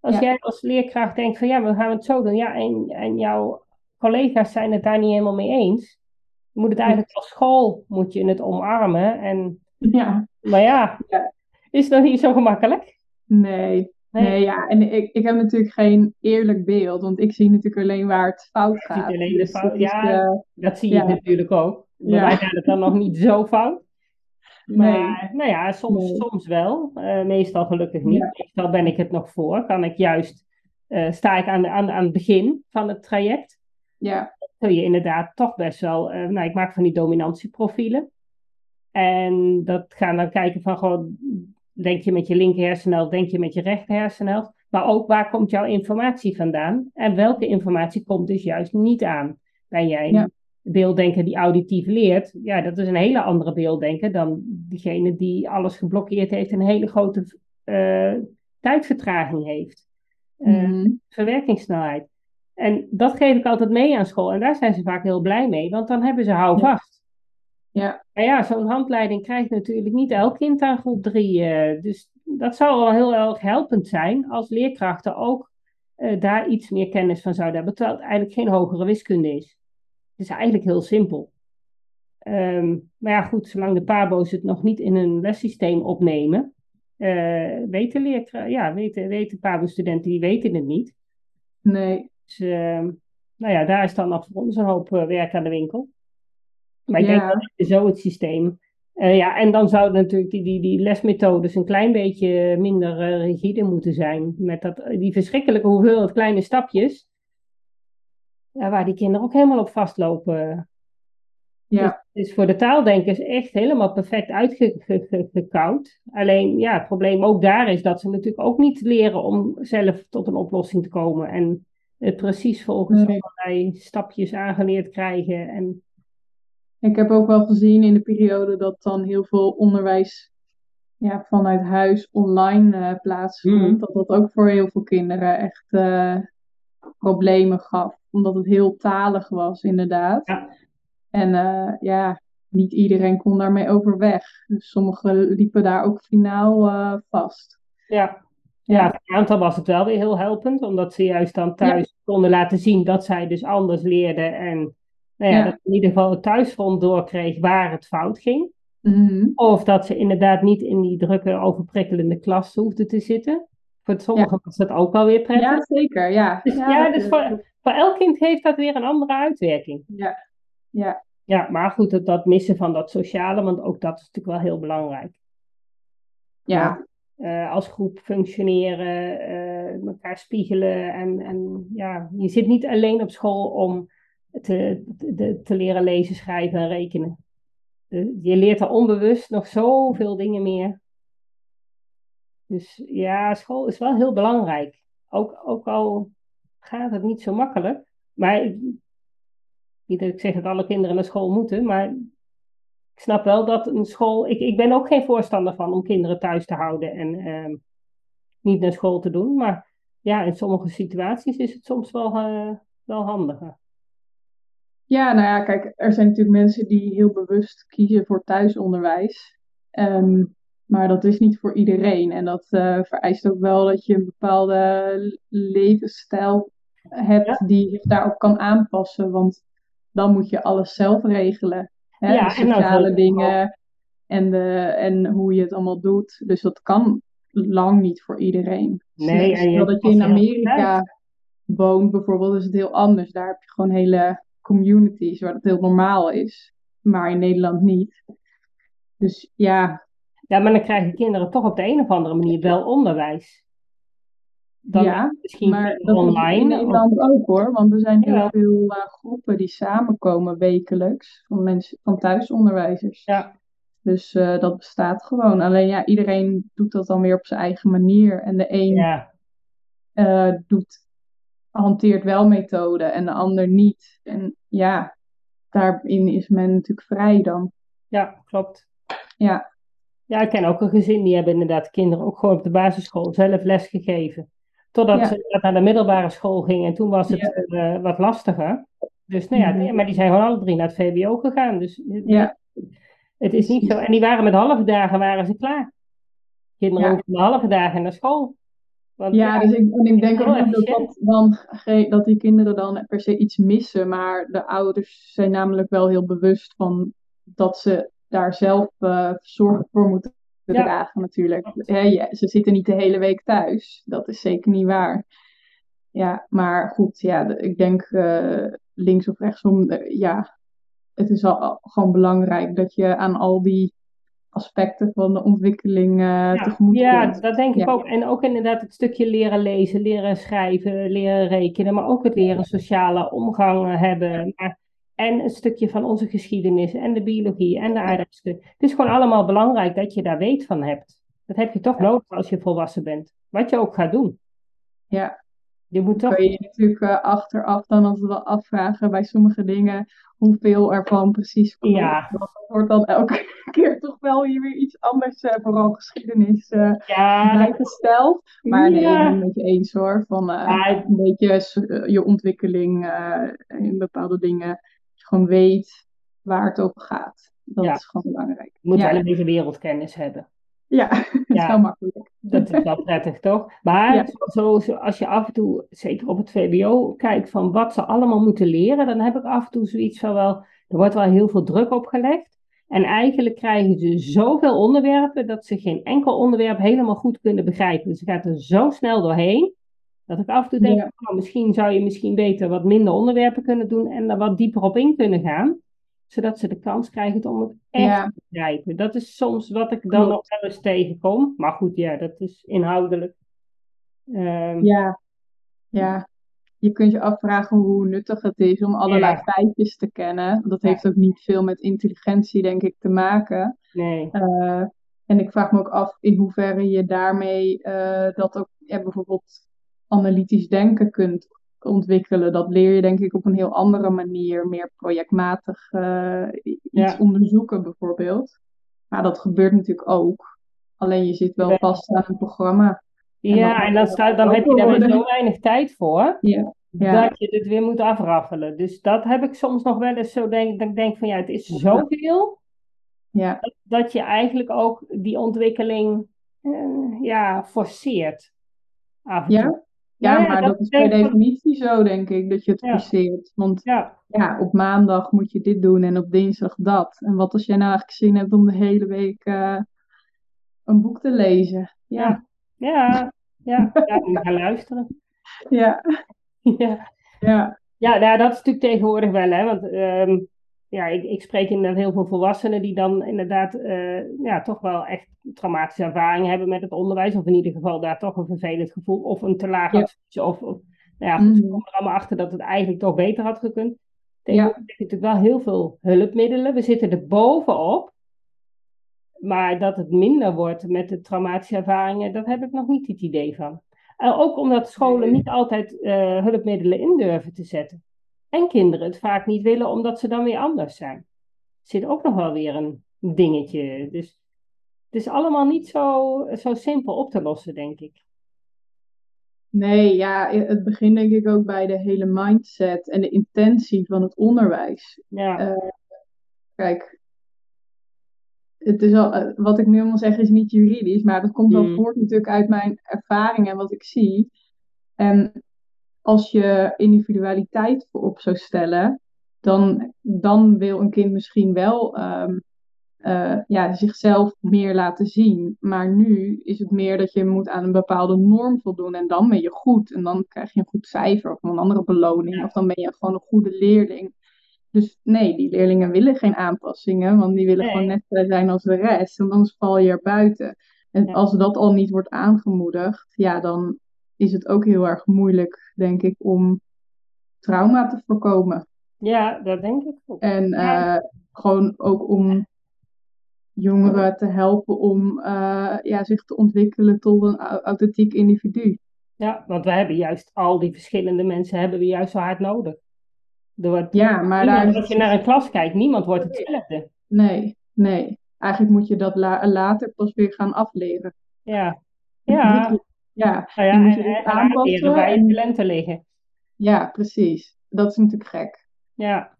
Als jij als leerkracht denkt van, ja, we gaan het zo doen. Ja, en, en jouw collega's zijn het daar niet helemaal mee eens je moet het eigenlijk als school moet je het omarmen. En, ja. Maar ja, ja, is dat niet zo gemakkelijk? Nee. Nee, ja, en ik, ik heb natuurlijk geen eerlijk beeld, want ik zie natuurlijk alleen waar het fout gaat. alleen de dus fout, ja, eh, dat zie je natuurlijk ook. Maar wij gaan het dan nog niet zo fout. Maar nee. nou ja, soms, soms wel. Uh, meestal gelukkig niet. Meestal ben ik het nog voor. Kan ik juist, uh, sta ik aan, de, aan, aan het begin van het traject. Ja kun je inderdaad toch best wel, uh, nou ik maak van die dominantieprofielen. En dat gaan dan kijken van gewoon, denk je met je linker hersenhelft, denk je met je rechter hersenhelft. Maar ook waar komt jouw informatie vandaan? En welke informatie komt dus juist niet aan? Ben jij een beelddenker die auditief leert? Ja, dat is een hele andere beelddenker dan diegene die alles geblokkeerd heeft en een hele grote uh, tijdvertraging heeft. Uh, Verwerkingssnelheid. En dat geef ik altijd mee aan school. En daar zijn ze vaak heel blij mee, want dan hebben ze houvast. Ja. Ja, zo'n handleiding krijgt natuurlijk niet elk kind aan groep drie. Uh, dus dat zou wel heel erg helpend zijn als leerkrachten ook uh, daar iets meer kennis van zouden hebben. Terwijl het eigenlijk geen hogere wiskunde is. Het is eigenlijk heel simpel. Um, maar ja, goed, zolang de PABO's het nog niet in een lessysteem opnemen, uh, weten, leerkrachten, ja, weten, weten PABO-studenten, die weten het niet. Nee. Dus ehm, nou ja, daar is dan nog voor ons een hoop eh, werk aan de winkel. Maar ik denk dat zo het systeem. Uh, ja, en dan zouden natuurlijk die, die, die lesmethodes een klein beetje minder uh, rigide moeten zijn. Met dat, die verschrikkelijke hoeveelheid kleine stapjes. Ja, waar die kinderen ook helemaal op vastlopen. Ja. Dus, is voor de taaldenkers echt helemaal perfect uitgekoud. Alleen ja, het probleem ook daar is dat ze natuurlijk ook niet leren om zelf tot een oplossing te komen. En het precies volgens nee. allerlei stapjes aangeleerd krijgen. En... Ik heb ook wel gezien in de periode dat dan heel veel onderwijs ja, vanuit huis online uh, plaatsvond. Mm. Dat dat ook voor heel veel kinderen echt uh, problemen gaf. Omdat het heel talig was, inderdaad. Ja. En uh, ja, niet iedereen kon daarmee overweg. Dus sommigen liepen daar ook finaal vast. Ja, ja, voor een aantal was het wel weer heel helpend, omdat ze juist dan thuis konden laten zien dat zij dus anders leerden en nou ja, dat in ieder geval het thuisfront doorkreeg waar het fout ging. Mhm. Of dat ze inderdaad niet in die drukke, overprikkelende klas hoefden te zitten. Voor sommigen was dat ook wel weer prettig. Ja, zeker. Ja, dus, ja, dus voor, voor elk kind heeft dat weer een andere uitwerking. Ja, ja. Ja, maar goed, dat, dat missen van dat sociale, want ook dat is natuurlijk wel heel belangrijk. Ja, uh, als groep functioneren, uh, elkaar spiegelen. En, en ja, je zit niet alleen op school om te, te, leren lezen, schrijven en rekenen. je leert er onbewust nog zoveel dingen meer. Dus ja, school is wel heel belangrijk. Ook, ook al gaat het niet zo makkelijk. Maar niet dat ik zeg dat alle kinderen naar school moeten, maar ik snap wel dat een school. Ik, ik ben ook geen voorstander van om kinderen thuis te houden en ehm, niet naar school te doen. Maar ja, in sommige situaties is het soms wel, uh, wel handiger. Ja, nou ja, kijk, er zijn natuurlijk mensen die heel bewust kiezen voor thuisonderwijs. Ehm, maar dat is niet voor iedereen. En dat uh, vereist ook wel dat je een bepaalde levensstijl hebt die zich daarop kan aanpassen. Want dan moet je alles zelf regelen. Hè? Ja, de sociale dingen en, de, en hoe je het allemaal doet. Dus dat kan lang niet voor iedereen. Nee, en je dat je in Amerika woont bijvoorbeeld, is het heel anders. Daar heb je gewoon hele communities waar het heel normaal is. Maar in Nederland niet. Dus ja. Ja, maar dan krijgen kinderen toch op de een of andere manier wel onderwijs. Dan ja, misschien maar dat online. Is in Nederland ook hoor, want er zijn heel veel uh, groepen die samenkomen wekelijks van mensen van thuisonderwijzers. Ja. Dus uh, dat bestaat gewoon. Alleen ja, iedereen doet dat dan weer op zijn eigen manier. En de een ja. uh, doet, hanteert wel methoden en de ander niet. En ja, daarin is men natuurlijk vrij dan. Ja, klopt. Ja. Ja, ik ken ook een gezin die hebben inderdaad kinderen ook gewoon op de basisschool zelf les gegeven. Totdat ze naar de middelbare school gingen en toen was het uh, wat lastiger. Dus nou ja, mhm. maar die zijn gewoon alle drie naar het VWO gegaan. Dus ja. het is niet zo. En die waren met halve dagen waren ze klaar. Kinderen ja. met halve dagen naar school. Want, ja, dus ik, en ik denk ook dat, dat, dan, dat die kinderen dan per se iets missen. Maar de ouders zijn namelijk wel heel bewust van dat ze daar zelf uh, zorg voor moeten dragen natuurlijk. ze zitten niet de hele week thuis. Dat is zeker niet waar. Ja, maar goed, ja, ik denk uh, links of rechtsom, uh, ja, het is al, gewoon belangrijk dat je aan al die aspecten van de ontwikkeling uh, ja, tegemoet Ja, dat denk ik ook. En ook inderdaad het stukje leren lezen, leren schrijven, leren rekenen, maar ook het leren sociale omgang hebben. Maar en een stukje van onze geschiedenis en de biologie en de aardrijkskunde. Het is gewoon allemaal belangrijk dat je daar weet van hebt. Dat heb je toch nodig als je volwassen bent. Wat je ook gaat doen. Ja. Je moet toch... Kun je natuurlijk uh, achteraf dan altijd wel afvragen bij sommige dingen hoeveel ervan precies komt. Ja. Dat wordt dan elke keer toch wel hier weer iets anders, uh, vooral geschiedenis, uh, ja. bijgesteld. Maar nee, ja. ik ben het met je eens hoor. Van ja. een beetje je ontwikkeling in bepaalde dingen gewoon weet waar het over gaat. Dat is gewoon belangrijk. Je moet wel een beetje wereldkennis hebben. Ja, dat is wel makkelijk. Dat is wel prettig, toch? Maar zo, zo, als je af en toe, zeker op het VBO, kijkt van wat ze allemaal moeten leren, dan heb ik af en toe zoiets van wel, er wordt wel heel veel druk opgelegd. En eigenlijk krijgen ze zoveel onderwerpen dat ze geen enkel onderwerp helemaal goed kunnen begrijpen. Dus ze gaat er zo snel doorheen. Dat ik af en toe denk, nou, misschien zou je misschien beter wat minder onderwerpen kunnen doen en er wat dieper op in kunnen gaan. Zodat ze de kans krijgen om het echt te begrijpen. Dat is soms wat ik dan nog wel eens tegenkom. Maar goed, ja, dat is inhoudelijk. Um, ja, ja. Je kunt je afvragen hoe nuttig het is om allerlei feitjes te kennen. Dat heeft ook niet veel met intelligentie, denk ik, te maken. Nee. Uh, en ik vraag me ook af in hoeverre je daarmee uh, dat ook ja, bijvoorbeeld analytisch denken kunt ontwikkelen. Dat leer je denk ik op een heel andere manier, meer projectmatig uh, iets onderzoeken bijvoorbeeld. Maar dat gebeurt natuurlijk ook. Alleen je zit wel vast aan een programma. Ja, en dan, staat, dan heb je daar zo weinig tijd voor. Ja. Dat je het weer moet afraffelen. Dus dat heb ik soms nog wel eens zo denk dat ik denk van ja, het is zoveel. Ja. Dat, dat je eigenlijk ook die ontwikkeling uh, ja, forceert. Af en toe. Ja, maar dat, is per definitie zo, denk ik, dat je het forceert. Want ja. ja. op maandag moet je dit doen en op dinsdag dat. En wat als jij nou eigenlijk zin hebt om de hele week uh, een boek te lezen? Ja, ja, ja, ja, ja gaan luisteren. Ja. ja. Ja. Ja, nou, dat is natuurlijk tegenwoordig wel, hè. Want um, ja, ik, ik spreek inderdaad heel veel volwassenen die dan inderdaad uh, ja, toch wel echt traumatische ervaringen hebben met het onderwijs. Of in ieder geval daar toch een vervelend gevoel of een te laag advies. Of, of, nou ja, mm. ze komen er allemaal achter dat het eigenlijk toch beter had gekund. Tegenwoordig ja. heb je natuurlijk wel heel veel hulpmiddelen. We zitten er bovenop. Maar dat het minder wordt met de traumatische ervaringen, dat heb ik nog niet het idee van. Uh, ook omdat scholen niet altijd uh, hulpmiddelen in durven te zetten en kinderen het vaak niet willen omdat ze dan weer anders zijn. Zit ook nog wel weer een dingetje. Dus het is allemaal niet zo, zo simpel op te lossen, denk ik. Nee, ja, het begint denk ik ook bij de hele mindset en de intentie van het onderwijs. Ja. Uh, kijk, het is al, eh, wat ik nu allemaal zeg is niet juridisch, maar dat komt wel mm. voort natuurlijk uit mijn ervaring en wat ik zie. En als je individualiteit voorop zou stellen, dan, dan wil een kind misschien wel ehm, uh, ja, zichzelf meer laten zien. Maar nu is het meer dat je moet aan een bepaalde norm voldoen en dan ben je goed. En dan krijg je een goed cijfer of een andere beloning. Of dan ben je gewoon een goede leerling. Dus nee, die leerlingen willen geen aanpassingen, want die willen gewoon net zijn als de rest. En anders val je er buiten. En als dat al niet wordt aangemoedigd, ja, dan is het ook heel erg moeilijk, denk ik, om trauma te voorkomen. Ja, dat denk ik ook. En uh, gewoon ook om jongeren te helpen om uh, ja, zich te ontwikkelen tot een authentiek individu. Ja, want we hebben juist al die verschillende mensen hebben we juist zo hard nodig. Door ja, maar daar... als je naar een klas kijkt, niemand wordt hetzelfde. Nee, nee. Eigenlijk moet je dat later pas weer gaan afleren. Ja, ja. Ja, nou ja, moet je en, aanpassen. waar je talenten liggen. Ja, precies. Dat is natuurlijk gek. Ja.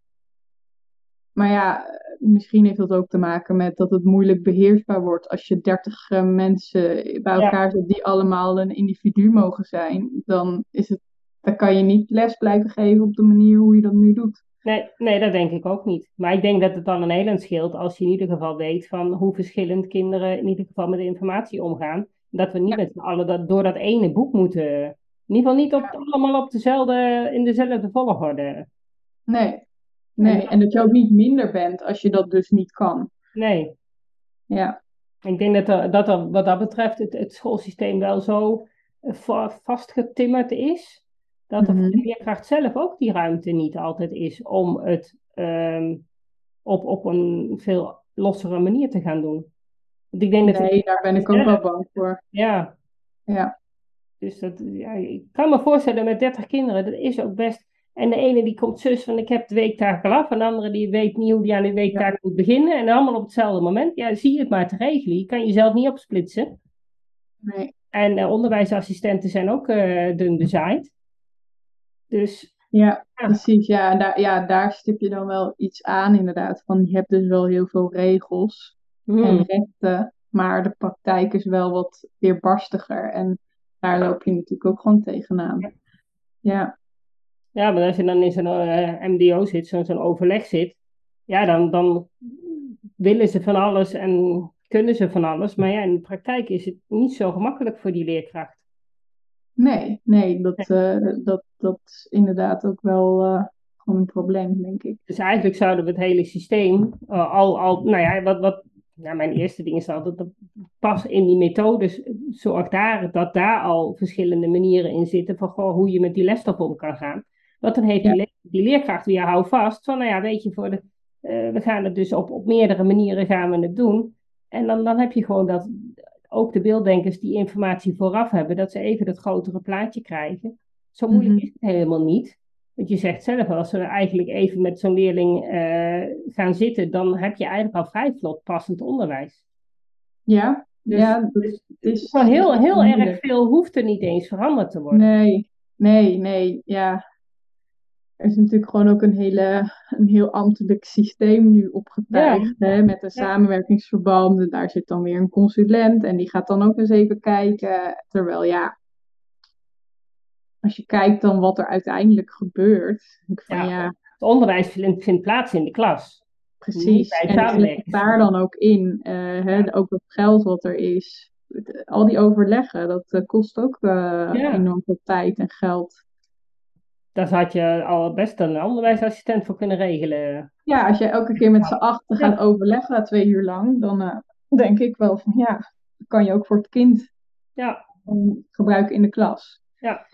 Maar ja, misschien heeft dat ook te maken met dat het moeilijk beheersbaar wordt als je dertig eh, mensen bij elkaar zet die allemaal een individu mogen zijn. Dan, is het, dan kan je niet les blijven geven op de manier hoe je dat nu doet. Nee, nee, dat denk ik ook niet. Maar ik denk dat het dan een heel scheelt als je in ieder geval weet van hoe verschillend kinderen in ieder geval met de informatie omgaan. Dat we niet met z'n allen dat, door dat ene boek moeten. In ieder geval niet op, allemaal op dezelfde, in dezelfde volgorde. Nee, Nee, en dat je ook niet minder bent als je dat dus niet kan. Nee. Ja. Ik denk dat, er, dat er, wat dat betreft het, het schoolsysteem wel zo eh, vastgetimmerd is, dat er voor mhm. de leerkracht zelf ook die ruimte niet altijd is om het ehm, op, op een veel lossere manier te gaan doen. Ik denk nee, dat daar ben ik ook wel bang voor. Ja. Ja. Dus dat, ja, ik kan me voorstellen met 30 kinderen, dat is ook best en de ene die komt zus van ik heb de weektaak al af. En de andere die weet niet hoe die aan de weektaak moet beginnen. En allemaal op hetzelfde moment. Ja, zie je het maar te regelen. Je kan jezelf niet opsplitsen. Nee. En uh, onderwijsassistenten zijn ook uh, dun bezaaid. Dus... Ja, precies. Ja, daar, ja, daar stip je dan wel iets aan inderdaad. Van je hebt dus wel heel veel regels en hmm. rechten. Maar de praktijk is wel wat weerbarstiger. En daar loop je natuurlijk ook gewoon tegenaan. ja. Ja, maar als je dan in zo'n uh, eh, MDO zit, zo'n overleg zit, ja, dan, dan willen ze van alles en kunnen ze van alles. Maar ja, in de praktijk is het niet zo gemakkelijk voor die leerkracht. Nee, nee, dat, uh, dat, dat is inderdaad ook wel uh, gewoon een probleem, denk ik. Dus eigenlijk zouden we het hele systeem al, al, nou ja, wat, wat, nou, mijn eerste ding is altijd, dat pas in die methodes, zorg daar, dat daar al verschillende manieren in zitten van goh, hoe je met die lesstof om kan gaan. Want dan heeft die, die, leerkracht weer hou vast van, nou ja, weet je, voor de, uh, we gaan het dus op, op meerdere manieren gaan we het doen. En dan, dan heb je gewoon dat ook de beelddenkers die informatie vooraf hebben, dat ze even dat grotere plaatje krijgen. Zo moeilijk mhm. is het helemaal niet. Want je zegt zelf, als we eigenlijk even met zo'n leerling uh, gaan zitten, dan heb je eigenlijk al vrij vlot passend onderwijs. Ja, dus, ja, dus, het is heel, heel erg veel hoeft er niet eens veranderd te worden. Nee, nee, nee, ja er is natuurlijk gewoon ook een, hele, een heel ambtelijk systeem nu opgetuigd. Hè, met een samenwerkingsverband. En daar zit dan weer een consulent. En die gaat dan ook eens even kijken. Terwijl ja, als je kijkt dan wat er uiteindelijk gebeurt. Van, ja, Het onderwijs vindt, plaats in de klas. Precies. En daar dan ook in. Uh, hè, ook het geld wat er is. Al die overleggen, dat uh, kost ook uh, enorm veel tijd en geld daar had je al best een onderwijsassistent voor kunnen regelen. Ja, als je elke keer met z'n achter gaat overleggen, twee uur lang, dan denk ik wel van ja, dat kan je ook voor het kind ja. gebruiken in de klas. Ja.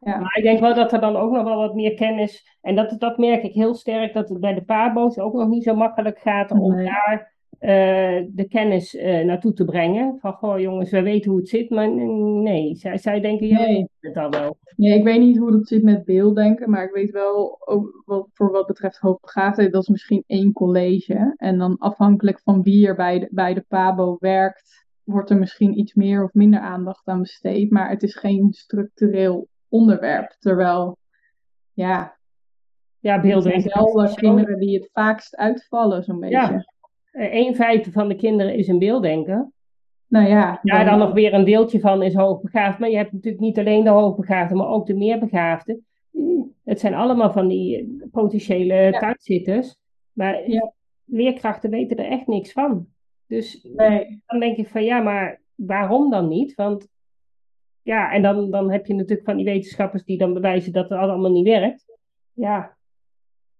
Ja. Maar ik denk wel dat er dan ook nog wel wat meer kennis, en dat, dat merk ik heel sterk, dat het bij de paarboot ook nog niet zo makkelijk gaat om daar uh, de kennis uh, naartoe te brengen. Van, goh jongens, we weten hoe het zit, maar nee, zij, zij denken, ja, nee. het al wel. Nee, ik weet niet hoe het zit met beelddenken, maar ik weet wel, ook wat, voor wat betreft hoogbegaafdheid, dat is misschien één college. En dan afhankelijk van wie er bij de, bij de PABO werkt, wordt er misschien iets meer of minder aandacht aan besteed, maar het is geen structureel onderwerp. Terwijl, ja, ja beelden zijn wel de kinderen die het vaakst uitvallen, zo'n beetje. Ja, een vijfde van de kinderen is een beelddenker. Nou ja. Dan... dan nog weer een deeltje van is hoogbegaafd. Maar je hebt natuurlijk niet alleen de hoogbegaafden, maar ook de meerbegaafden. Het zijn allemaal van die potentiële ja. thuiszitters. Maar ja. leerkrachten weten er echt niks van. Dus nee. dan denk ik van ja, maar waarom dan niet? Want ja, en dan, dan heb je natuurlijk van die wetenschappers die dan bewijzen dat het allemaal niet werkt. Ja,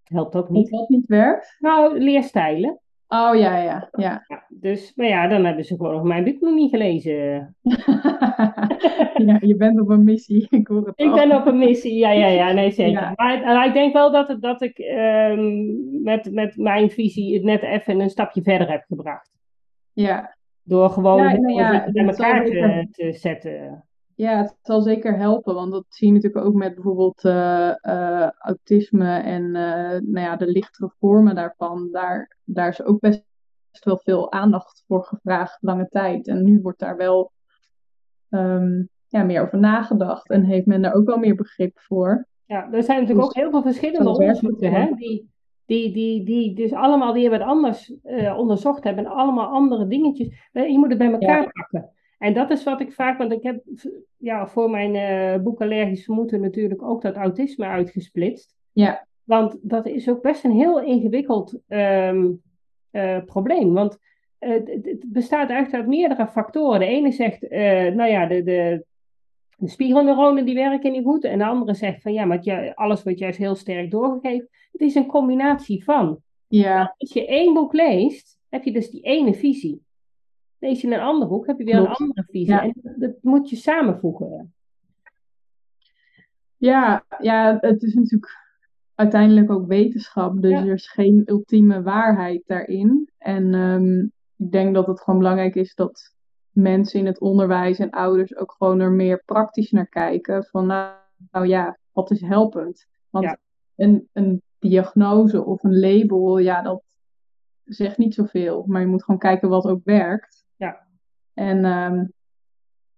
helpt ook niet. Dat niet werkt? Nou, leerstijlen. Oh ja, ja, ja. ja dus, maar ja, dan hebben ze gewoon nog mijn boek nog niet gelezen. ja, je bent op een missie. Ik hoor het Ik ben op een missie, ja, ja, ja, nee zeker. Maar, ik denk wel dat, het, dat ik um, met, met mijn visie het net even een stapje verder heb gebracht. Ja. Door gewoon ja, nou elkaar te, te zetten. Ja, het zal zeker helpen, want dat zie je natuurlijk ook met bijvoorbeeld uh, uh, autisme en uh, nou ja, de lichtere vormen daarvan. Daar, daar is ook best wel veel aandacht voor gevraagd, lange tijd. En nu wordt daar wel um, ja, meer over nagedacht en heeft men daar ook wel meer begrip voor. Ja, er zijn natuurlijk dus, ook heel veel verschillende onderzoeken, hè, die, die, die, die dus allemaal weer wat anders onderzocht hebben en allemaal andere dingetjes. Je moet het bij elkaar ja. pakken. En dat is wat ik vaak, want ik heb ja, voor mijn uh, boek Allergisch Vermoeden natuurlijk ook dat autisme uitgesplitst. Ja. Want dat is ook best een heel ingewikkeld um, uh, probleem. Want uh, het bestaat eigenlijk uit meerdere factoren. De ene zegt, nou ja, de, de, de spiegelneuronen die werken niet goed. En de andere zegt van ja, maar alles wordt juist heel sterk doorgegeven. Het is een combinatie van. Ja. Als je één boek leest, heb je dus die ene visie. Lees je in een ander boek, heb je weer een andere visie. En dat moet je samenvoegen. Ja, ja, het is natuurlijk uiteindelijk ook wetenschap. Dus er is geen ultieme waarheid daarin. En um, ik denk dat het gewoon belangrijk is dat mensen in het onderwijs en ouders ook gewoon er meer praktisch naar kijken. Van nou, nou ja, wat is helpend? Want een, een diagnose of een label, ja, dat zegt niet zoveel. Maar je moet gewoon kijken wat ook werkt. En um,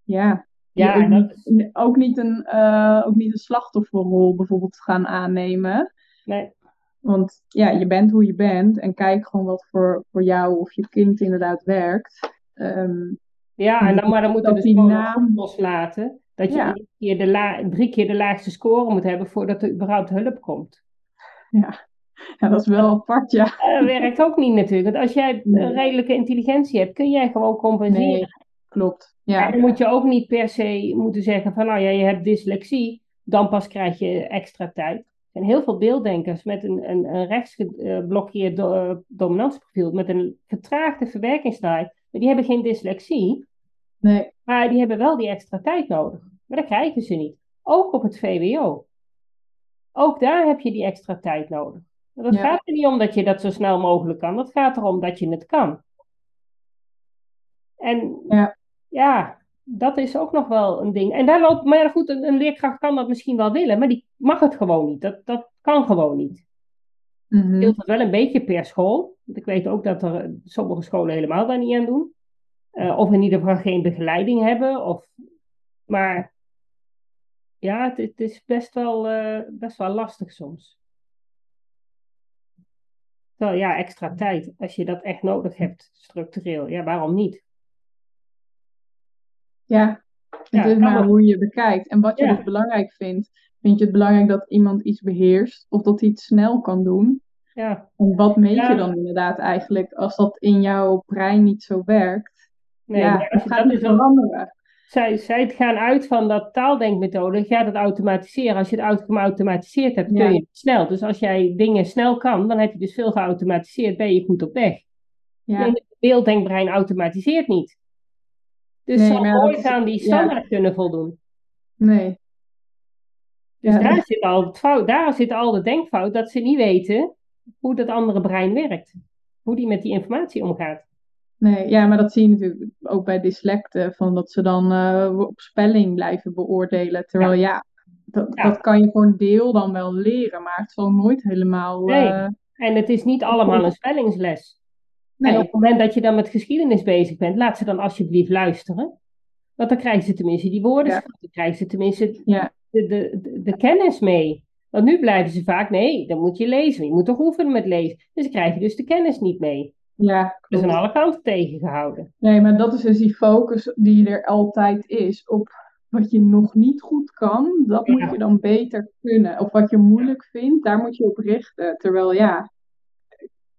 ja, ja ook, niet, ook, niet een, uh, ook niet een slachtofferrol bijvoorbeeld gaan aannemen. Nee. Want ja, je bent hoe je bent en kijk gewoon wat voor, voor jou of je kind inderdaad werkt. Um, ja, en dan, maar dan moet je dus die naam loslaten. Dat je ja. keer de la drie keer de laagste score moet hebben voordat er überhaupt hulp komt. Ja. Ja, dat is wel apart, ja. Dat werkt ook niet natuurlijk. Want als jij een redelijke intelligentie hebt, kun jij gewoon compenseren. Nee, klopt. Ja. En dan moet je ook niet per se moeten zeggen van, nou ja, je hebt dyslexie, dan pas krijg je extra tijd. Er zijn heel veel beelddenkers met een, een, een rechtsgeblokkeerd do, uh, dominantieprofiel, met een vertraagde verwerkingstijd, maar die hebben geen dyslexie. Nee. Maar die hebben wel die extra tijd nodig. Maar dat krijgen ze niet. Ook op het VWO. Ook daar heb je die extra tijd nodig. Dat gaat er niet om dat je dat zo snel mogelijk kan. Dat gaat erom dat je het kan. En ja, ja dat is ook nog wel een ding. En daar loopt, maar ja, goed, een, een, leerkracht kan dat misschien wel willen, maar die mag het gewoon niet. Dat, dat kan gewoon niet. Mm -hmm. het wel een beetje per school. Want ik weet ook dat er sommige scholen helemaal daar niet aan doen. Uh, of in ieder geval geen begeleiding hebben. Of, maar ja, het, het is best wel, uh, best wel lastig soms. Wel ja, extra tijd. Als je dat echt nodig hebt, structureel. Ja, waarom niet? Ja, het ja, is maar hoe je bekijkt. En wat je dus belangrijk vindt. Vind je het belangrijk dat iemand iets beheerst? Of dat hij het snel kan doen? Ja. En wat meet je dan inderdaad eigenlijk als dat in jouw brein niet zo werkt? Nee, ja, dat gaat niet veranderen zij, zij gaan uit van dat taaldenkmethode, gaat het automatiseren. Als je het geautomatiseerd hebt, kun je het snel. Dus als jij dingen snel kan, dan heb je dus veel geautomatiseerd, ben je goed op weg. Ja. het beelddenkbrein automatiseert niet. Dus nee, zal nooit aan die standaard kunnen voldoen. Nee. Dus daar, zit al het fout, daar zit al de denkfout dat ze niet weten hoe dat andere brein werkt. Hoe die met die informatie omgaat. Nee, ja, maar dat zie je natuurlijk ook bij dyslecten, van dat ze dan uh, op spelling blijven beoordelen. Terwijl ja, dat, dat kan je voor een deel dan wel leren, maar het zal nooit helemaal. Nee. Uh, en het is niet allemaal een spellingsles. En op het moment dat je dan met geschiedenis bezig bent, laat ze dan alsjeblieft luisteren. Want dan krijgen ze tenminste die woorden, dan krijgen ze tenminste ja. de, de, de, de, kennis mee. Want nu blijven ze vaak, nee, dan moet je lezen. Je moet toch oefenen met lezen. Dus dan krijg je dus de kennis niet mee. Ja, Dus aan alle kanten tegengehouden. Nee, maar dat is dus die focus die er altijd is op wat je nog niet goed kan, dat moet je dan beter kunnen. Of wat je moeilijk vindt, daar moet je op richten. Terwijl ja,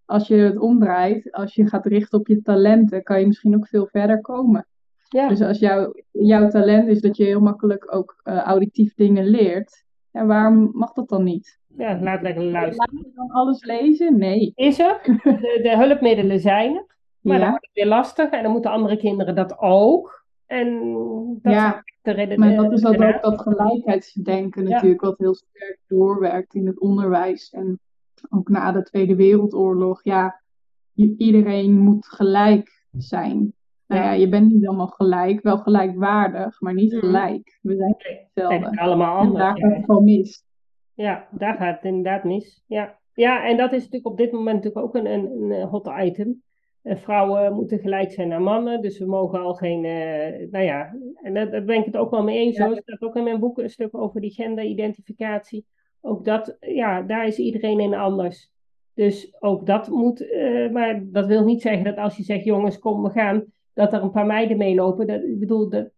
als je het omdraait, als je gaat richten op je talenten, kan je misschien ook veel verder komen. Ja. Dus als jouw jouw talent is dat je heel makkelijk ook uh, auditief dingen leert, en waarom mag dat dan niet? Ja, laat lekker luisteren. Laat je dan alles lezen? Nee. Is er. De, de hulpmiddelen zijn er. Maar dan wordt het weer lastig. En dan moeten andere kinderen dat ook. En dat ja, de maar dat is dat ook dat gelijkheidsdenken natuurlijk, wat heel sterk doorwerkt in het onderwijs. En ook na de Tweede Wereldoorlog, ja, iedereen moet gelijk zijn. Nou ja, je bent niet allemaal gelijk, wel gelijkwaardig, maar niet mm. gelijk. We zijn hetzelfde. Allemaal anders. En daar gaat het gewoon mis. Ja, daar gaat het inderdaad mis. Ja. ja, en dat is natuurlijk op dit moment natuurlijk ook een, een, een hot item. Uh, vrouwen moeten gelijk zijn aan mannen, dus we mogen al geen, uh, nou ja, en daar, ben ik het ook wel mee eens. Ja. Er staat ook in mijn boek een stuk over die genderidentificatie. Ook dat, ja, daar is iedereen in anders. Dus ook dat moet, uh, maar dat wil niet zeggen dat als je zegt, jongens, kom, we gaan, dat er een paar meiden meelopen. Dat, ik bedoel, dat,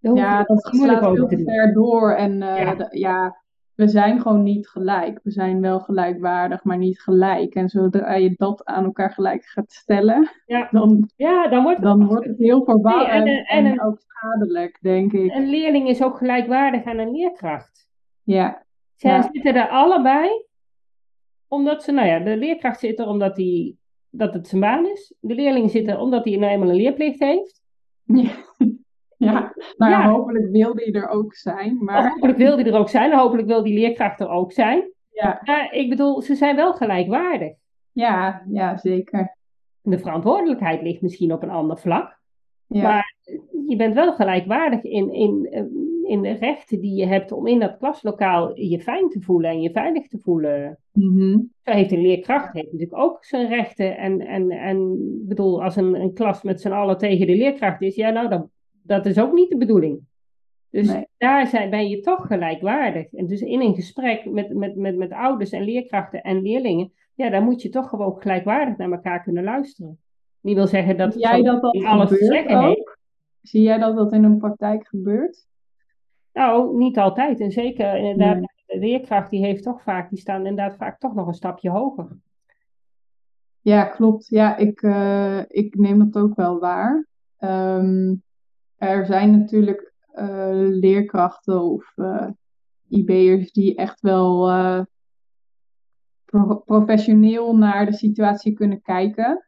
dat ja, dat slaat veel te ver door. En ja. ja. We zijn gewoon niet gelijk. We zijn wel gelijkwaardig, maar niet gelijk. En zodra je dat aan elkaar gelijk gaat stellen, ja. dan, ja, dan, wordt, het, dan wordt het heel verwarrend nee, en, en, en, ook schadelijk, denk ik. Een leerling is ook gelijkwaardig aan een leerkracht. Ja. Zij ja. zitten er allebei, omdat ze, nou ja, de leerkracht zit er omdat hij dat het zijn baan is. De leerling zit er omdat hij nou eenmaal een leerplicht heeft. Ja, nou ja. hopelijk wil die er ook zijn. Maar... Hopelijk wil die er ook zijn. Hopelijk wil die leerkracht er ook zijn. Ja. Maar ik bedoel, ze zijn wel gelijkwaardig. Ja, ja, zeker. De verantwoordelijkheid ligt misschien op een ander vlak. Ja. Maar je bent wel gelijkwaardig in, in, in de rechten die je hebt om in dat klaslokaal je fijn te voelen en je veilig te voelen. Mm Zo heeft een leerkracht heeft natuurlijk ook zijn rechten. En, en, en bedoel, als een, een klas met z'n allen tegen de leerkracht is, ja, nou, dan, dat is ook niet de bedoeling. Dus daar zijn, ben je toch gelijkwaardig. En dus in een gesprek met, met, met, met ouders en leerkrachten en leerlingen, ja, dan moet je toch gewoon gelijkwaardig naar elkaar kunnen luisteren. Niet wil zeggen dat jij dat, dat alles te zeggen ook? heeft. Zie jij dat dat in een praktijk gebeurt? Nou, niet altijd. En zeker inderdaad, de leerkracht die heeft toch vaak, die staan inderdaad vaak toch nog een stapje hoger. Ja, klopt. Ja, ik, uh, ik neem dat ook wel waar. Um, er zijn natuurlijk uh, leerkrachten of uh, IB'ers die echt wel pro professioneel naar de situatie kunnen kijken.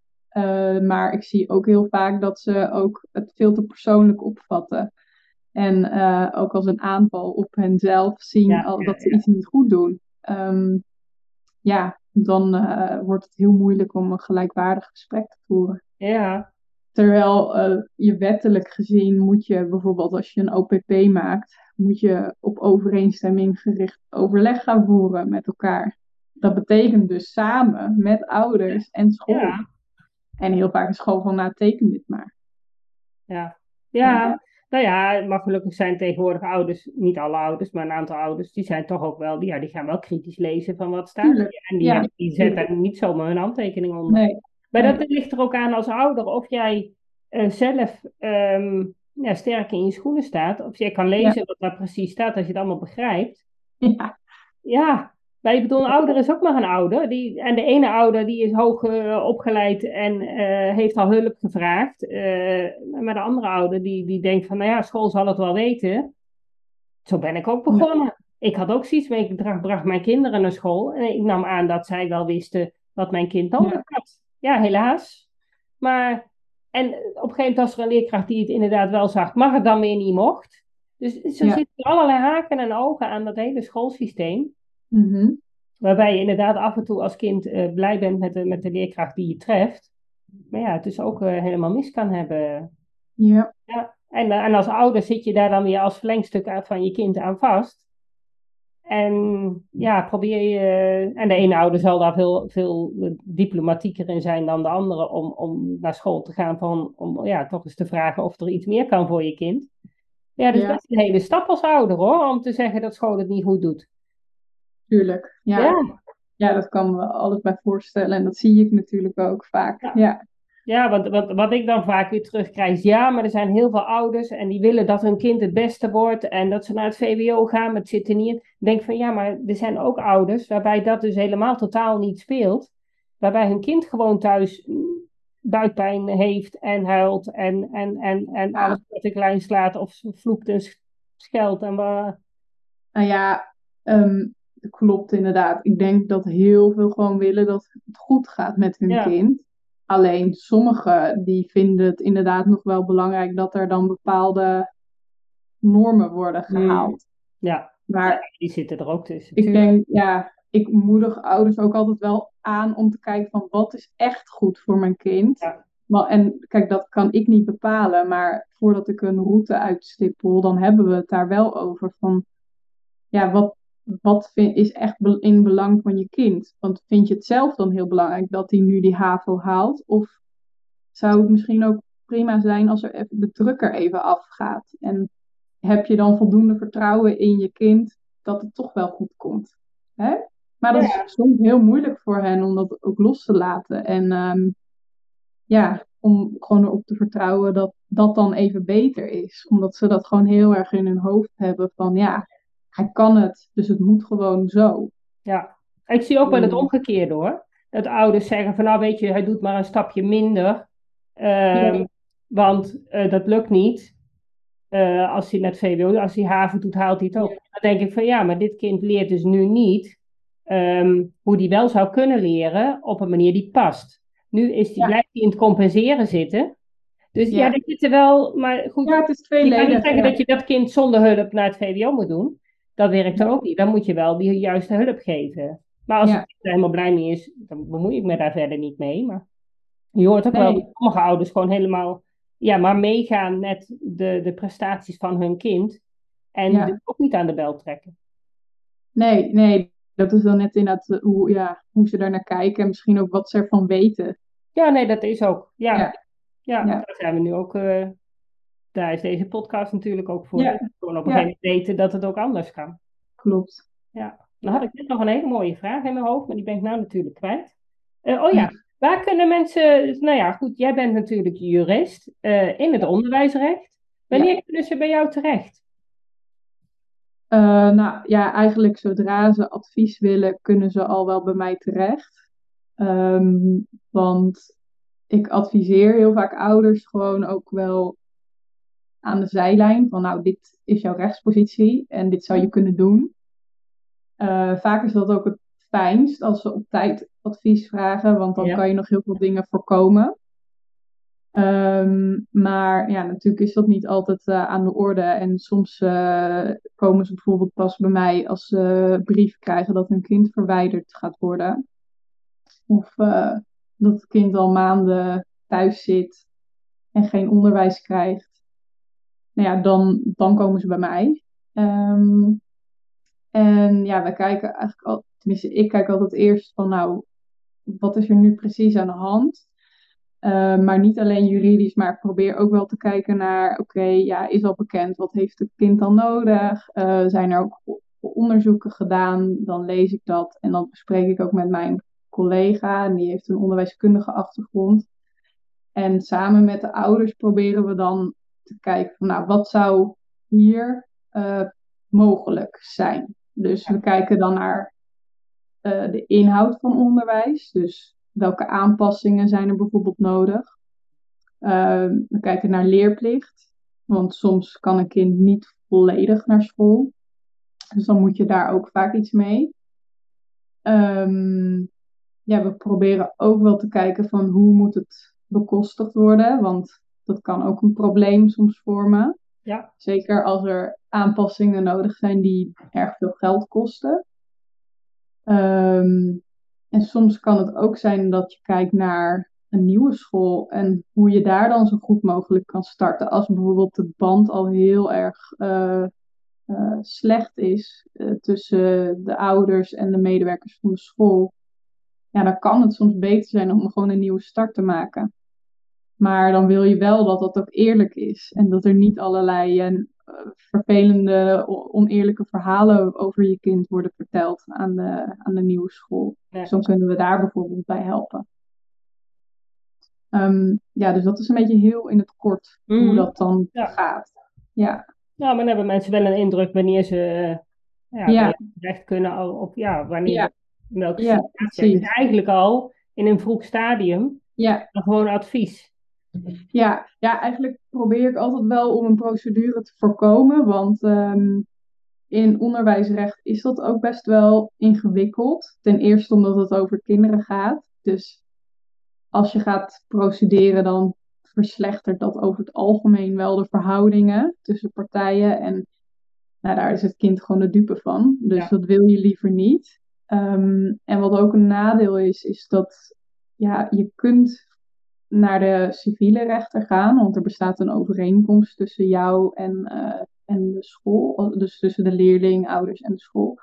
maar ik zie ook heel vaak dat ze ook het veel te persoonlijk opvatten. En ook als een aanval op henzelf zien ja, dat ze iets niet goed doen. Um, ja, dan wordt het heel moeilijk om een gelijkwaardig gesprek te voeren. Ja. Terwijl uh, je wettelijk gezien moet je bijvoorbeeld als je een OPP maakt, moet je op overeenstemming gericht overleg gaan voeren met elkaar. Dat betekent dus samen met ouders en school. Ja. En heel vaak is school van nou teken dit maar. Ja, ja. Nou ja, mag gelukkig zijn tegenwoordig ouders, niet alle ouders, maar een aantal ouders, die zijn toch ook wel, ja, die gaan wel kritisch lezen van wat staat er. En die, ja, die zetten niet zomaar hun handtekening onder. Nee. Maar dat ligt er ook aan als ouder of jij uh, zelf um, ja, sterk in je schoenen staat, of jij kan lezen wat daar precies staat, als je het allemaal begrijpt. Ja. Ja, maar ik bedoel, een ouder is ook maar een ouder. Die, en de ene ouder die is hoog uh, opgeleid en uh, heeft al hulp gevraagd. Maar de andere ouder die, die denkt van, nou ja, school zal het wel weten. Zo ben ik ook begonnen. Ja. Ik had ook zoiets mee, ik bracht, bracht mijn kinderen naar school. En ik nam aan dat zij wel wisten wat mijn kind dan ja. had. Ja, helaas. Maar, en op een gegeven moment was er een leerkracht die het inderdaad wel zag, maar het dan weer niet mocht. Dus zo ja. zitten allerlei haken en ogen aan dat hele schoolsysteem. Mm -hmm. Waarbij je inderdaad af en toe als kind uh, blij bent met de, met de leerkracht die je treft. Maar ja, het dus ook uh, helemaal mis kan hebben. Ja. ja. En, uh, en als ouder zit je daar dan weer als verlengstuk van je kind aan vast. En ja, probeer je. En de ene ouder zal daar veel, veel diplomatieker in zijn dan de andere om, om naar school te gaan. Van, om ja, toch eens te vragen of er iets meer kan voor je kind. Ja, dat is een hele stap als ouder hoor, om te zeggen dat school het niet goed doet. Tuurlijk, ja. ja. Ja, dat kan me alles bij voorstellen. En dat zie ik natuurlijk ook vaak. Ja. Ja, want wat, wat ik dan vaak weer terugkrijg ja, maar er zijn heel veel ouders en die willen dat hun kind het beste wordt en dat ze naar het VWO gaan, maar het zit er niet in. Ik denk van ja, maar er zijn ook ouders waarbij dat dus helemaal totaal niet speelt. Waarbij hun kind gewoon thuis buikpijn heeft en huilt en, en, en, en alles wat ik klein slaat of vloekt en scheldt. En, uh... Nou ja, um, klopt inderdaad. Ik denk dat heel veel gewoon willen dat het goed gaat met hun kind. Alleen sommigen die vinden het inderdaad nog wel belangrijk dat er dan bepaalde normen worden hmm. gehaald. Ja, maar die zitten er ook tussen. Ik denk, ja, ik moedig ouders ook altijd wel aan om te kijken van wat is echt goed voor mijn kind. Ja. en kijk, dat kan ik niet bepalen, maar voordat ik een route uitstippel, dan hebben we het daar wel over van, ja, wat, wat vind, is echt in belang van je kind? Want vind je het zelf dan heel belangrijk dat hij nu die HAVO haalt? Of zou het misschien ook prima zijn als er even de drukker even afgaat? En heb je dan voldoende vertrouwen in je kind dat het toch wel goed komt? Hè? Maar dat is soms heel moeilijk voor hen om dat ook los te laten. En ehm, ja, om gewoon erop te vertrouwen dat dat dan even beter is. Omdat ze dat gewoon heel erg in hun hoofd hebben van ja, hij kan het, dus het moet gewoon zo. Ja, ik zie ook wel het mm. omgekeerde hoor. Dat ouders zeggen van nou weet je, hij doet maar een stapje minder. Ehm, want uh, dat lukt niet. Uh, als hij net VWO, als hij haven doet, haalt hij het ook. Dan denk ik van ja, maar dit kind leert dus nu niet um, hoe die wel zou kunnen leren op een manier die past. Nu is die, blijft hij in het compenseren zitten. Dus ja, ja dat zit er wel, maar goed. Ja, het is twee Ik kan niet zeggen dat je dat kind zonder hulp naar het VWO moet doen. Dat werkt er ook niet. Dan moet je wel die juiste hulp geven. Maar als ja. het er helemaal blij mee is, dan bemoei ik me daar verder niet mee. Maar je hoort ook wel dat sommige ouders gewoon helemaal ja, maar meegaan met de, de prestaties van hun kind. En ja. ook niet aan de bel trekken. Nee, nee, dat is dan net inderdaad eh, hoe, ja, hoe ze daar naar kijken en misschien ook wat ze ervan weten. Ja, nee, dat is ook. Ja, ja. ja, daar zijn we nu ook. Uh, daar is deze podcast natuurlijk ook voor. Ja. Gewoon op een gegeven moment weten dat het ook anders kan. Klopt. Ja. Dan had ik net nog een hele mooie vraag in mijn hoofd, maar die ben ik nou natuurlijk kwijt. Uh, oh ja, waar kunnen mensen. Nou ja, goed, jij bent natuurlijk jurist in het onderwijsrecht. Wanneer kunnen ze bij jou terecht? Uh, nou ja, eigenlijk zodra ze advies willen, kunnen ze al wel bij mij terecht. Um, want ik adviseer heel vaak ouders gewoon ook wel aan de zijlijn van nou, dit is jouw rechtspositie en dit zou je kunnen doen. Uh, vaak is dat ook het fijnst als ze op tijd advies vragen, want dan kan je nog heel veel dingen voorkomen. Um, maar ja, natuurlijk is dat niet altijd uh, aan de orde. En soms uh, komen ze bijvoorbeeld pas bij mij als ze brieven krijgen dat hun kind verwijderd gaat worden. Of dat het kind al maanden thuis zit en geen onderwijs krijgt. Nou ja, dan, dan komen ze bij mij. Um, en ja, we kijken eigenlijk al, tenminste, ik kijk altijd eerst van nou, wat is er nu precies aan de hand? Uh, maar niet alleen juridisch, maar ik probeer ook wel te kijken naar, oké, ja, is al bekend, wat heeft het kind dan nodig? Uh, zijn er ook onderzoeken gedaan? Dan lees ik dat en dan bespreek ik ook met mijn collega, die heeft een onderwijskundige achtergrond. En samen met de ouders proberen we dan te kijken van, nou, wat zou hier uh, mogelijk zijn? Dus we kijken dan naar de inhoud van onderwijs, dus welke aanpassingen zijn er bijvoorbeeld nodig? Uh, we kijken naar leerplicht, want soms kan een kind niet volledig naar school. Dus dan moet je daar ook vaak iets mee. Um, ja, we proberen ook wel te kijken van hoe moet het bekostigd worden, want dat kan ook een probleem soms vormen. Ja. Zeker als er aanpassingen nodig zijn die erg veel geld kosten. Um, en soms kan het ook zijn dat je kijkt naar een nieuwe school en hoe je daar dan zo goed mogelijk kan starten. Als bijvoorbeeld de band al heel erg uh, slecht is tussen de ouders en de medewerkers van de school, ja, dan kan het soms beter zijn om gewoon een nieuwe start te maken. Maar dan wil je wel dat dat ook eerlijk is en dat er niet allerlei uh, vervelende, oneerlijke verhalen over je kind worden verteld aan de, aan de nieuwe school. Ja. Zo kunnen we daar bijvoorbeeld bij helpen. Um, ja, dus dat is een beetje heel in het kort hoe mhm. dat dan gaat. Ja. ja, maar dan hebben mensen wel een indruk wanneer ze uh, ja, recht kunnen op ja, wanneer in welke situatie. Dus eigenlijk al in een vroeg stadium ja. gewoon advies. Ja, ja, eigenlijk probeer ik altijd wel om een procedure te voorkomen. Want um, in onderwijsrecht is dat ook best wel ingewikkeld. Ten eerste omdat het over kinderen gaat. Dus als je gaat procederen, dan verslechtert dat over het algemeen wel de verhoudingen tussen partijen. En nou, daar is het kind gewoon de dupe van. Dus dat wil je liever niet. Ehm, en wat ook een nadeel is, is dat ja, je kunt naar de civiele rechter gaan, want er bestaat een overeenkomst tussen jou en, uh, en de school, dus tussen de leerling, ouders en de school.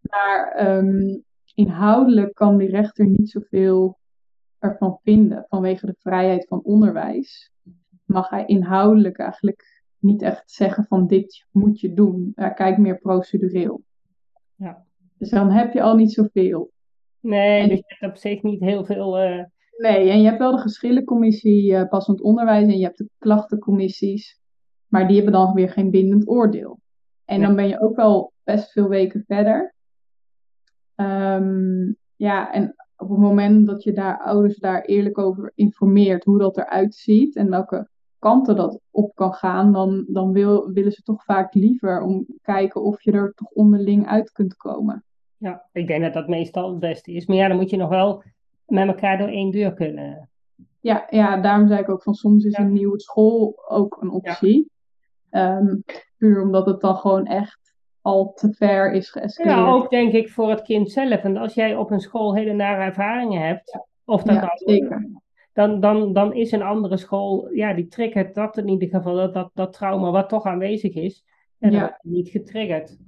Maar um, inhoudelijk kan die rechter niet zoveel ervan vinden vanwege de vrijheid van onderwijs. Mag hij inhoudelijk eigenlijk niet echt zeggen van dit moet je doen. Hij kijkt meer procedureel. Ja. Dus dan heb je al niet zoveel. Nee, en, dus je hebt op zich niet heel veel. Uh... Nee, en je hebt wel de geschillencommissie uh, passend onderwijs en je hebt de klachtencommissies. Maar die hebben dan weer geen bindend oordeel. En dan ben je ook wel best veel weken verder. Um, ja, en op het moment dat je daar ouders daar eerlijk over informeert hoe dat eruit ziet en welke kanten dat op kan gaan, dan, dan wil, willen ze toch vaak liever om kijken of je er toch onderling uit kunt komen. Ja, ik denk dat dat meestal het beste is. Maar ja, dan moet je nog wel met elkaar door één deur kunnen. Ja, ja daarom zei ik ook van soms is een nieuwe school ook een optie. Ehm, puur omdat het dan gewoon echt al te ver is geëscaleerd. Ja, ook denk ik voor het kind zelf. En als jij op een school hele nare ervaringen hebt, of dat ja, zeker. Dan, dan, dan is een andere school, ja, die triggert dat in ieder geval, dat, dat, dat trauma wat toch aanwezig is, en ja. niet getriggerd.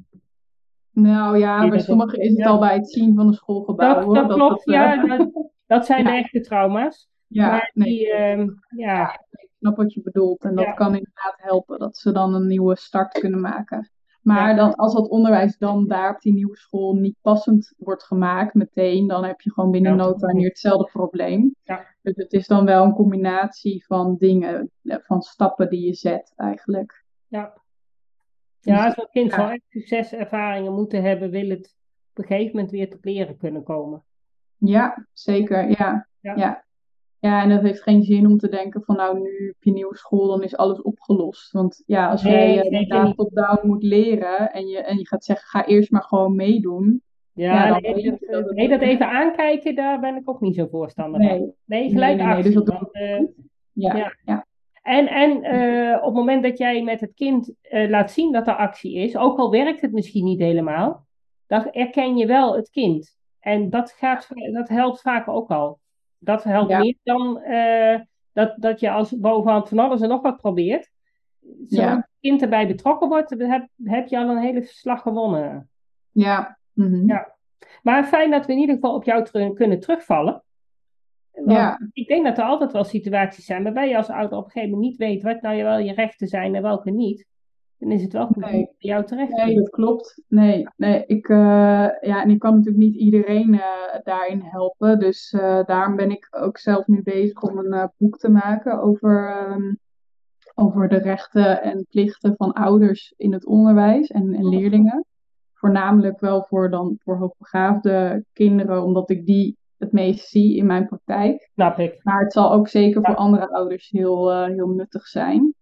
Nou ja, bij sommigen is het al bij het zien van een schoolgebouw. Dat, dat klopt, ja. Eh, dat, dat zijn de echte trauma's. Ja, maar die, ehm, ja. ik snap wat je bedoelt. En dat kan inderdaad helpen, dat ze dan een nieuwe start kunnen maken. Maar dan, als dat onderwijs dan daar op die nieuwe school niet passend wordt gemaakt meteen, dan heb je gewoon binnen no time weer hetzelfde probleem. Ja. Dus het is dan wel een combinatie van dingen, eh, van stappen die je zet eigenlijk. Ja. Ja, als een kind wel echt succeservaringen moeten hebben, wil het op een gegeven moment weer tot leren kunnen komen. Ja, zeker. Ja. ja. ja. en dat heeft geen zin om te denken van nou nu op je nieuwe school, dan is alles opgelost. Want ja, als jij uh, inderdaad top-down moet leren en je, en je gaat zeggen ga eerst maar gewoon meedoen. Ja, ja nee, dat, dat, nee, dat even aankijken, daar ben ik ook niet zo voorstander van. Nee, gelijk nee, actie. Dus dat uh, ja, ja. En, en uh, op het moment dat jij met het kind laat zien dat er actie is, ook al werkt het misschien niet helemaal, dan erken je wel het kind. En dat, gaat, dat helpt vaak ook al. Dat helpt ja. meer dan uh, dat, dat je als bovenhand van alles en nog wat probeert. Zolang ja. het kind erbij betrokken wordt, heb, heb je al een hele slag gewonnen. Ja. Mm -hmm. ja. Maar fijn dat we in ieder geval op jou ter kunnen terugvallen ja. Ik denk dat er altijd wel situaties zijn waarbij je als ouder op een gegeven moment niet weet wat nou wel je rechten zijn en welke niet. Dan is het wel goed nee. om jou terecht Nee, dat klopt. Nee, nee ik, uh, ja, en ik kan natuurlijk niet iedereen uh, daarin helpen. Dus uh, daarom ben ik ook zelf nu bezig om een boek te maken over, um, over de rechten en plichten van ouders in het onderwijs en, en leerlingen. Voornamelijk wel voor, dan, voor hoogbegaafde kinderen, omdat ik die het meest zie in mijn praktijk. Snap ik. Maar het zal ook zeker voor andere ouders heel, heel nuttig zijn.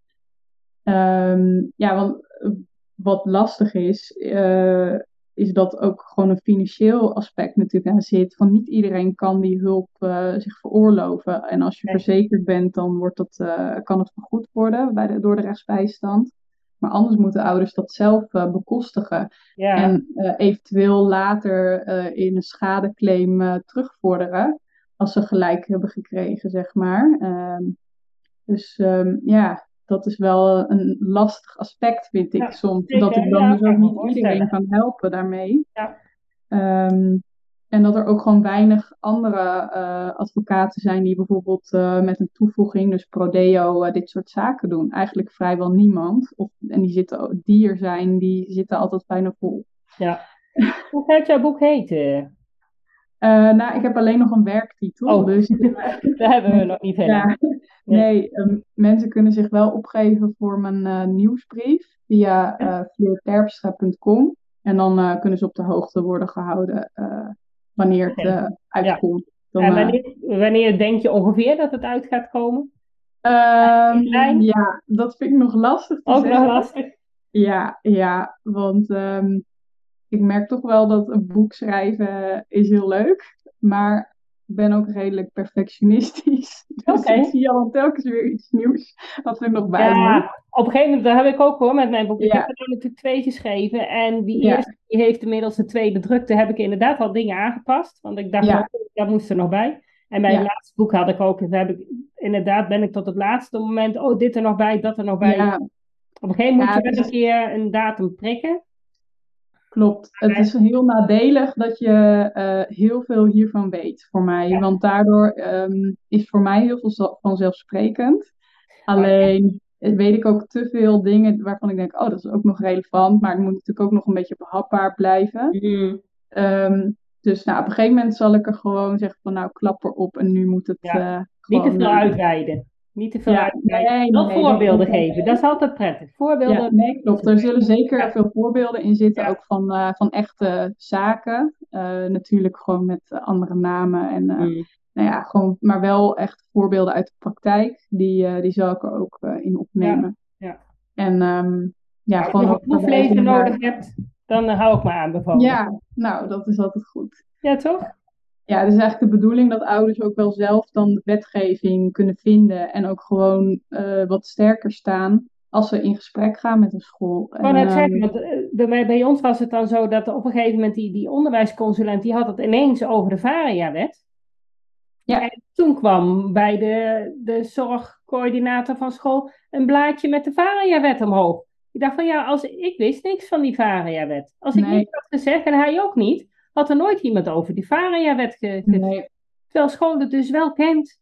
Um, ja, want eh, wat lastig is, uh, is dat ook gewoon een financieel aspect natuurlijk aan zit. Van niet iedereen kan die hulp uh, zich veroorloven. En als je verzekerd bent, dan wordt dat, kan het vergoed worden bij de, door de rechtsbijstand. Maar anders moeten ouders dat zelf uh, bekostigen. Ja. En eventueel later in een schadeclaim terugvorderen. Als ze gelijk hebben gekregen, zeg maar. Ehm, dus um, ja, dat is wel een lastig aspect, vind ik soms. Dat ik dan dus ook niet iedereen kan helpen daarmee. Ja. Ehm, en dat er ook gewoon weinig andere uh, advocaten zijn die bijvoorbeeld uh, met een toevoeging, dus Prodeo, uh, dit soort zaken doen. Eigenlijk vrijwel niemand. Of, en die, zitten, die er zijn, die zitten altijd bijna vol. Ja. Hoe gaat jouw boek heten? Nou, ik heb alleen nog een werktitel. Oh, dus, daar hebben we nog niet helemaal. Ja, nee, um, mensen kunnen zich wel opgeven voor mijn nieuwsbrief via uh, En dan kunnen ze op de hoogte worden gehouden wanneer het uitkomt. Dan, en wanneer, wanneer denk je ongeveer dat het uit gaat komen? Um, ja, dat vind ik nog lastig te Ook zeggen. nog lastig? Ja, ja want um, ik merk toch wel dat een boek schrijven is heel leuk. Maar ik ben ook redelijk perfectionistisch. Dus okay. ik zie al telkens weer iets nieuws wat er nog bij ja, moet. Op een gegeven moment, dat heb ik ook hoor met mijn boek. Ik heb er natuurlijk twee geschreven. En die eerste die heeft inmiddels de tweede drukte. Heb ik inderdaad al dingen aangepast. Want ik dacht, ja. dat moest er nog bij. En het laatste boek had ik ook, heb ik, inderdaad ben ik tot het laatste moment, oh dit er nog bij, dat er nog bij. Op een gegeven moment moet je wel een keer een datum prikken. Klopt. Het is heel nadelig dat je uh, heel veel hiervan weet voor mij. Want daardoor um, is voor mij heel veel vanzelfsprekend. Alleen weet ik ook te veel dingen waarvan ik denk, oh, dat is ook nog relevant. Maar het moet natuurlijk ook nog een beetje behapbaar blijven. Mm. Um, dus nou, op een gegeven moment zal ik er gewoon zeggen van, nou, klap erop en nu moet het ja. uh, Niet te veel uitweiden. Niet te veel ja, nee, voorbeelden geven, dat is altijd prettig. Voorbeelden. Ja, nee, klopt. Er zullen zeker veel voorbeelden in zitten, ook van, uh, van echte zaken. Uh, natuurlijk gewoon met andere namen en uh, mm. nou ja, gewoon, maar wel echt voorbeelden uit de praktijk. Die, die zal ik er ook in opnemen. Ja. ja. En um, ja, Als gewoon. Als je proeflezen nodig hebt, dan hou ik me aan bijvoorbeeld. Ja, nou, dat is altijd goed. Ja, toch? Ja, het is eigenlijk de bedoeling dat ouders ook wel zelf dan de wetgeving kunnen vinden en ook gewoon uh, wat sterker staan als ze in gesprek gaan met een school. Ik net zeggen, ehm, want eh, bij, bij ons was het dan zo dat op een gegeven moment die, die onderwijsconsulent, die had het ineens over de VARIA-wet. Ja. En toen kwam bij de, de zorgcoördinator van school een blaadje met de VARIA-wet omhoog. Ik dacht van ja, als ik wist niks van die VARIA-wet. Als ik nee. niks had gezegd en hij ook niet, had er nooit iemand over die Varia-wet nee. Terwijl school het dus wel kent.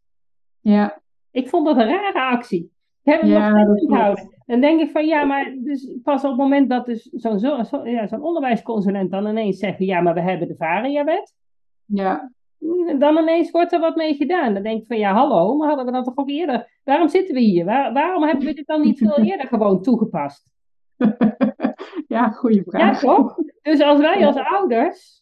Ja. Ik vond dat een rare actie. Ik heb hem ja, nog steeds onthouden. Dan denk ik van ja, maar dus pas op het moment dat dus zo'n zo, zo, ja, zo'n onderwijsconsulent dan ineens zegt ja, maar we hebben de Varia-wet. Ja. Dan ineens wordt er wat mee gedaan. Dan denk ik van ja, hallo, maar hadden we dat toch ook eerder? Waarom zitten we hier? waarom hebben we dit dan niet veel eerder gewoon toegepast? ja, goede vraag. Ja, toch? Dus als wij als ouders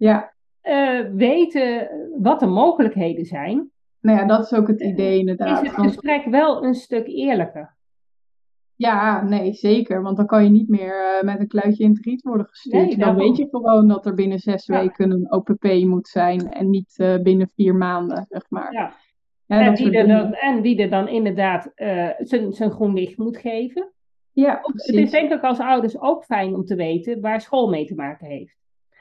ja. Uh, weten wat de mogelijkheden zijn. Nou ja, dat is ook het idee inderdaad. Is het gesprek wel een stuk eerlijker? Ja, nee, zeker. Want dan kan je niet meer uh, met een kluitje in het riet worden gestuurd. Nee, dan weet je gewoon dat er binnen zes weken een OPP moet zijn en niet uh, binnen vier maanden, zeg maar. Ja. ja en, wie er dan, en wie er dan inderdaad zijn groen licht moet geven. Ja, het is denk ik als ouders ook fijn om te weten waar school mee te maken heeft.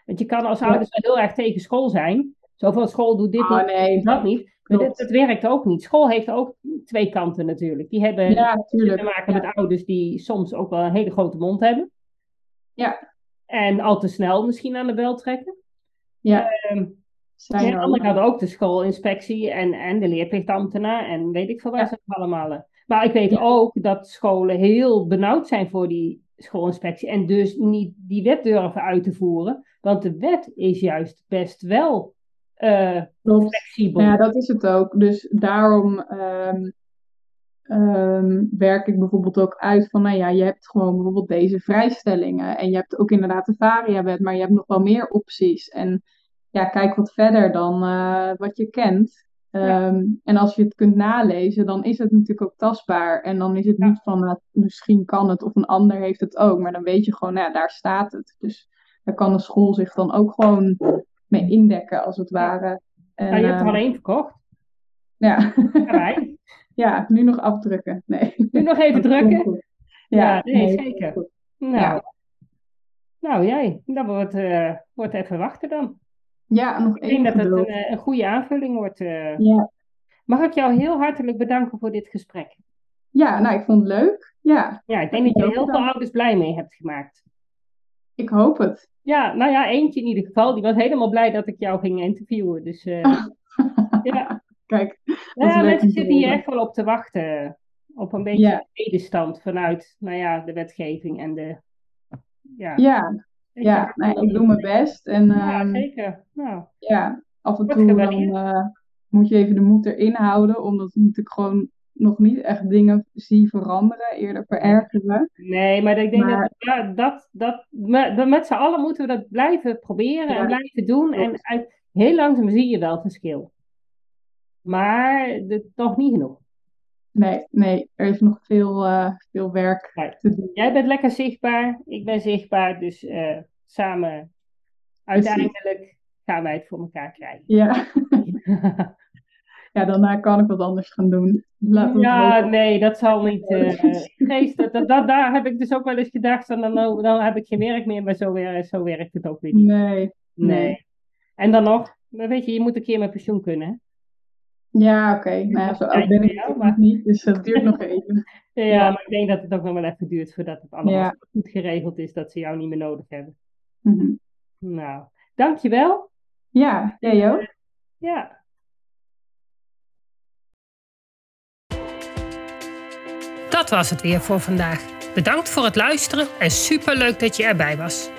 Want je kan als ouders wel heel erg tegen school zijn. Zo van school doet dit oh, niet, dat niet. Maar dit, dat werkt ook niet. School heeft ook twee kanten natuurlijk. Die hebben ja, te maken met ouders die soms ook wel een hele grote mond hebben. Ja. En al te snel misschien aan de bel trekken. Ja. Um, en aan de andere kant ook de schoolinspectie en, en de leerplichtambtenaar en weet ik veel waar ze allemaal. Maar ik weet ook dat scholen heel benauwd zijn voor die schoolinspectie en dus niet die wet durven uit te voeren. Want de wet is juist best wel uh, flexibel. Ja, dat is het ook. Dus daarom um, um, werk ik bijvoorbeeld ook uit van, nou ja, je hebt gewoon bijvoorbeeld deze vrijstellingen. En je hebt ook inderdaad de varia-wet, maar je hebt nog wel meer opties. En ja, kijk wat verder dan uh, wat je kent. Um, En als je het kunt nalezen, dan is het natuurlijk ook tastbaar. En dan is het niet van, uh, misschien kan het of een ander heeft het ook. Maar dan weet je gewoon, nou ja, daar staat het. Dus daar kan de school zich dan ook gewoon mee indekken, als het ware. En, je hebt er al één verkocht. Ja. wij. ja, nu nog afdrukken. Nee. Nu nog even drukken? Ja, nee, zeker. Nou, ja. nou jij, dat wordt, uh, wordt even wachten dan. Ja, nog één. Ik denk dat het een, eh, een, goede aanvulling wordt. Uh. Ja. Mag ik jou heel hartelijk bedanken voor dit gesprek? ja, nou, ik vond het leuk. Ja, ja ik denk dat je heel veel ouders blij mee hebt gemaakt. Ik hoop het. Ja, nou ja, eentje in ieder geval. Die was helemaal blij dat ik jou ging interviewen. Dus uh, ja. Kijk. Ja, mensen zitten hier echt wel op te wachten. Op een beetje ja. medestand vanuit nou ja, de wetgeving en de. Ja, ja, ja nee, ik doe mijn best. En, ja, ehm, zeker. Nou, ja, af en toe dan, uh, moet je even de moed erin houden, omdat natuurlijk gewoon nog niet echt dingen zie veranderen, eerder verergeren. Nee, maar ik denk dat, dat, dat met, met z'n allen moeten we dat blijven proberen en blijven doen. En uit, heel langzaam zie je wel verschil. Maar de, toch niet genoeg. Nee, nee, er is nog veel, uh, veel werk te doen. Jij bent lekker zichtbaar, ik ben zichtbaar, dus uh, samen uiteindelijk gaan wij het voor elkaar krijgen. Ja. ja, daarna kan ik wat anders gaan doen. ja, nee, dat zal niet. Uh, geest, dat, dat, dat, daar heb ik dus ook wel eens gedacht, en dan, dan heb ik geen werk meer, maar zo, weer, zo werkt het ook weer niet. Nee, nee. En dan nog, weet je, je moet een keer met pensioen kunnen. Ja, oké. Okay. Nou ja, zo oud ben ik jou, maar... niet, dus dat duurt nog even. ja, ja, maar ik denk dat het ook nog wel even duurt voordat het allemaal goed geregeld is, dat ze jou niet meer nodig hebben. Mm -hmm. Nou, dankjewel. Ja, jij ook. Ja. Dat was het weer voor vandaag. Bedankt voor het luisteren en superleuk dat je erbij was.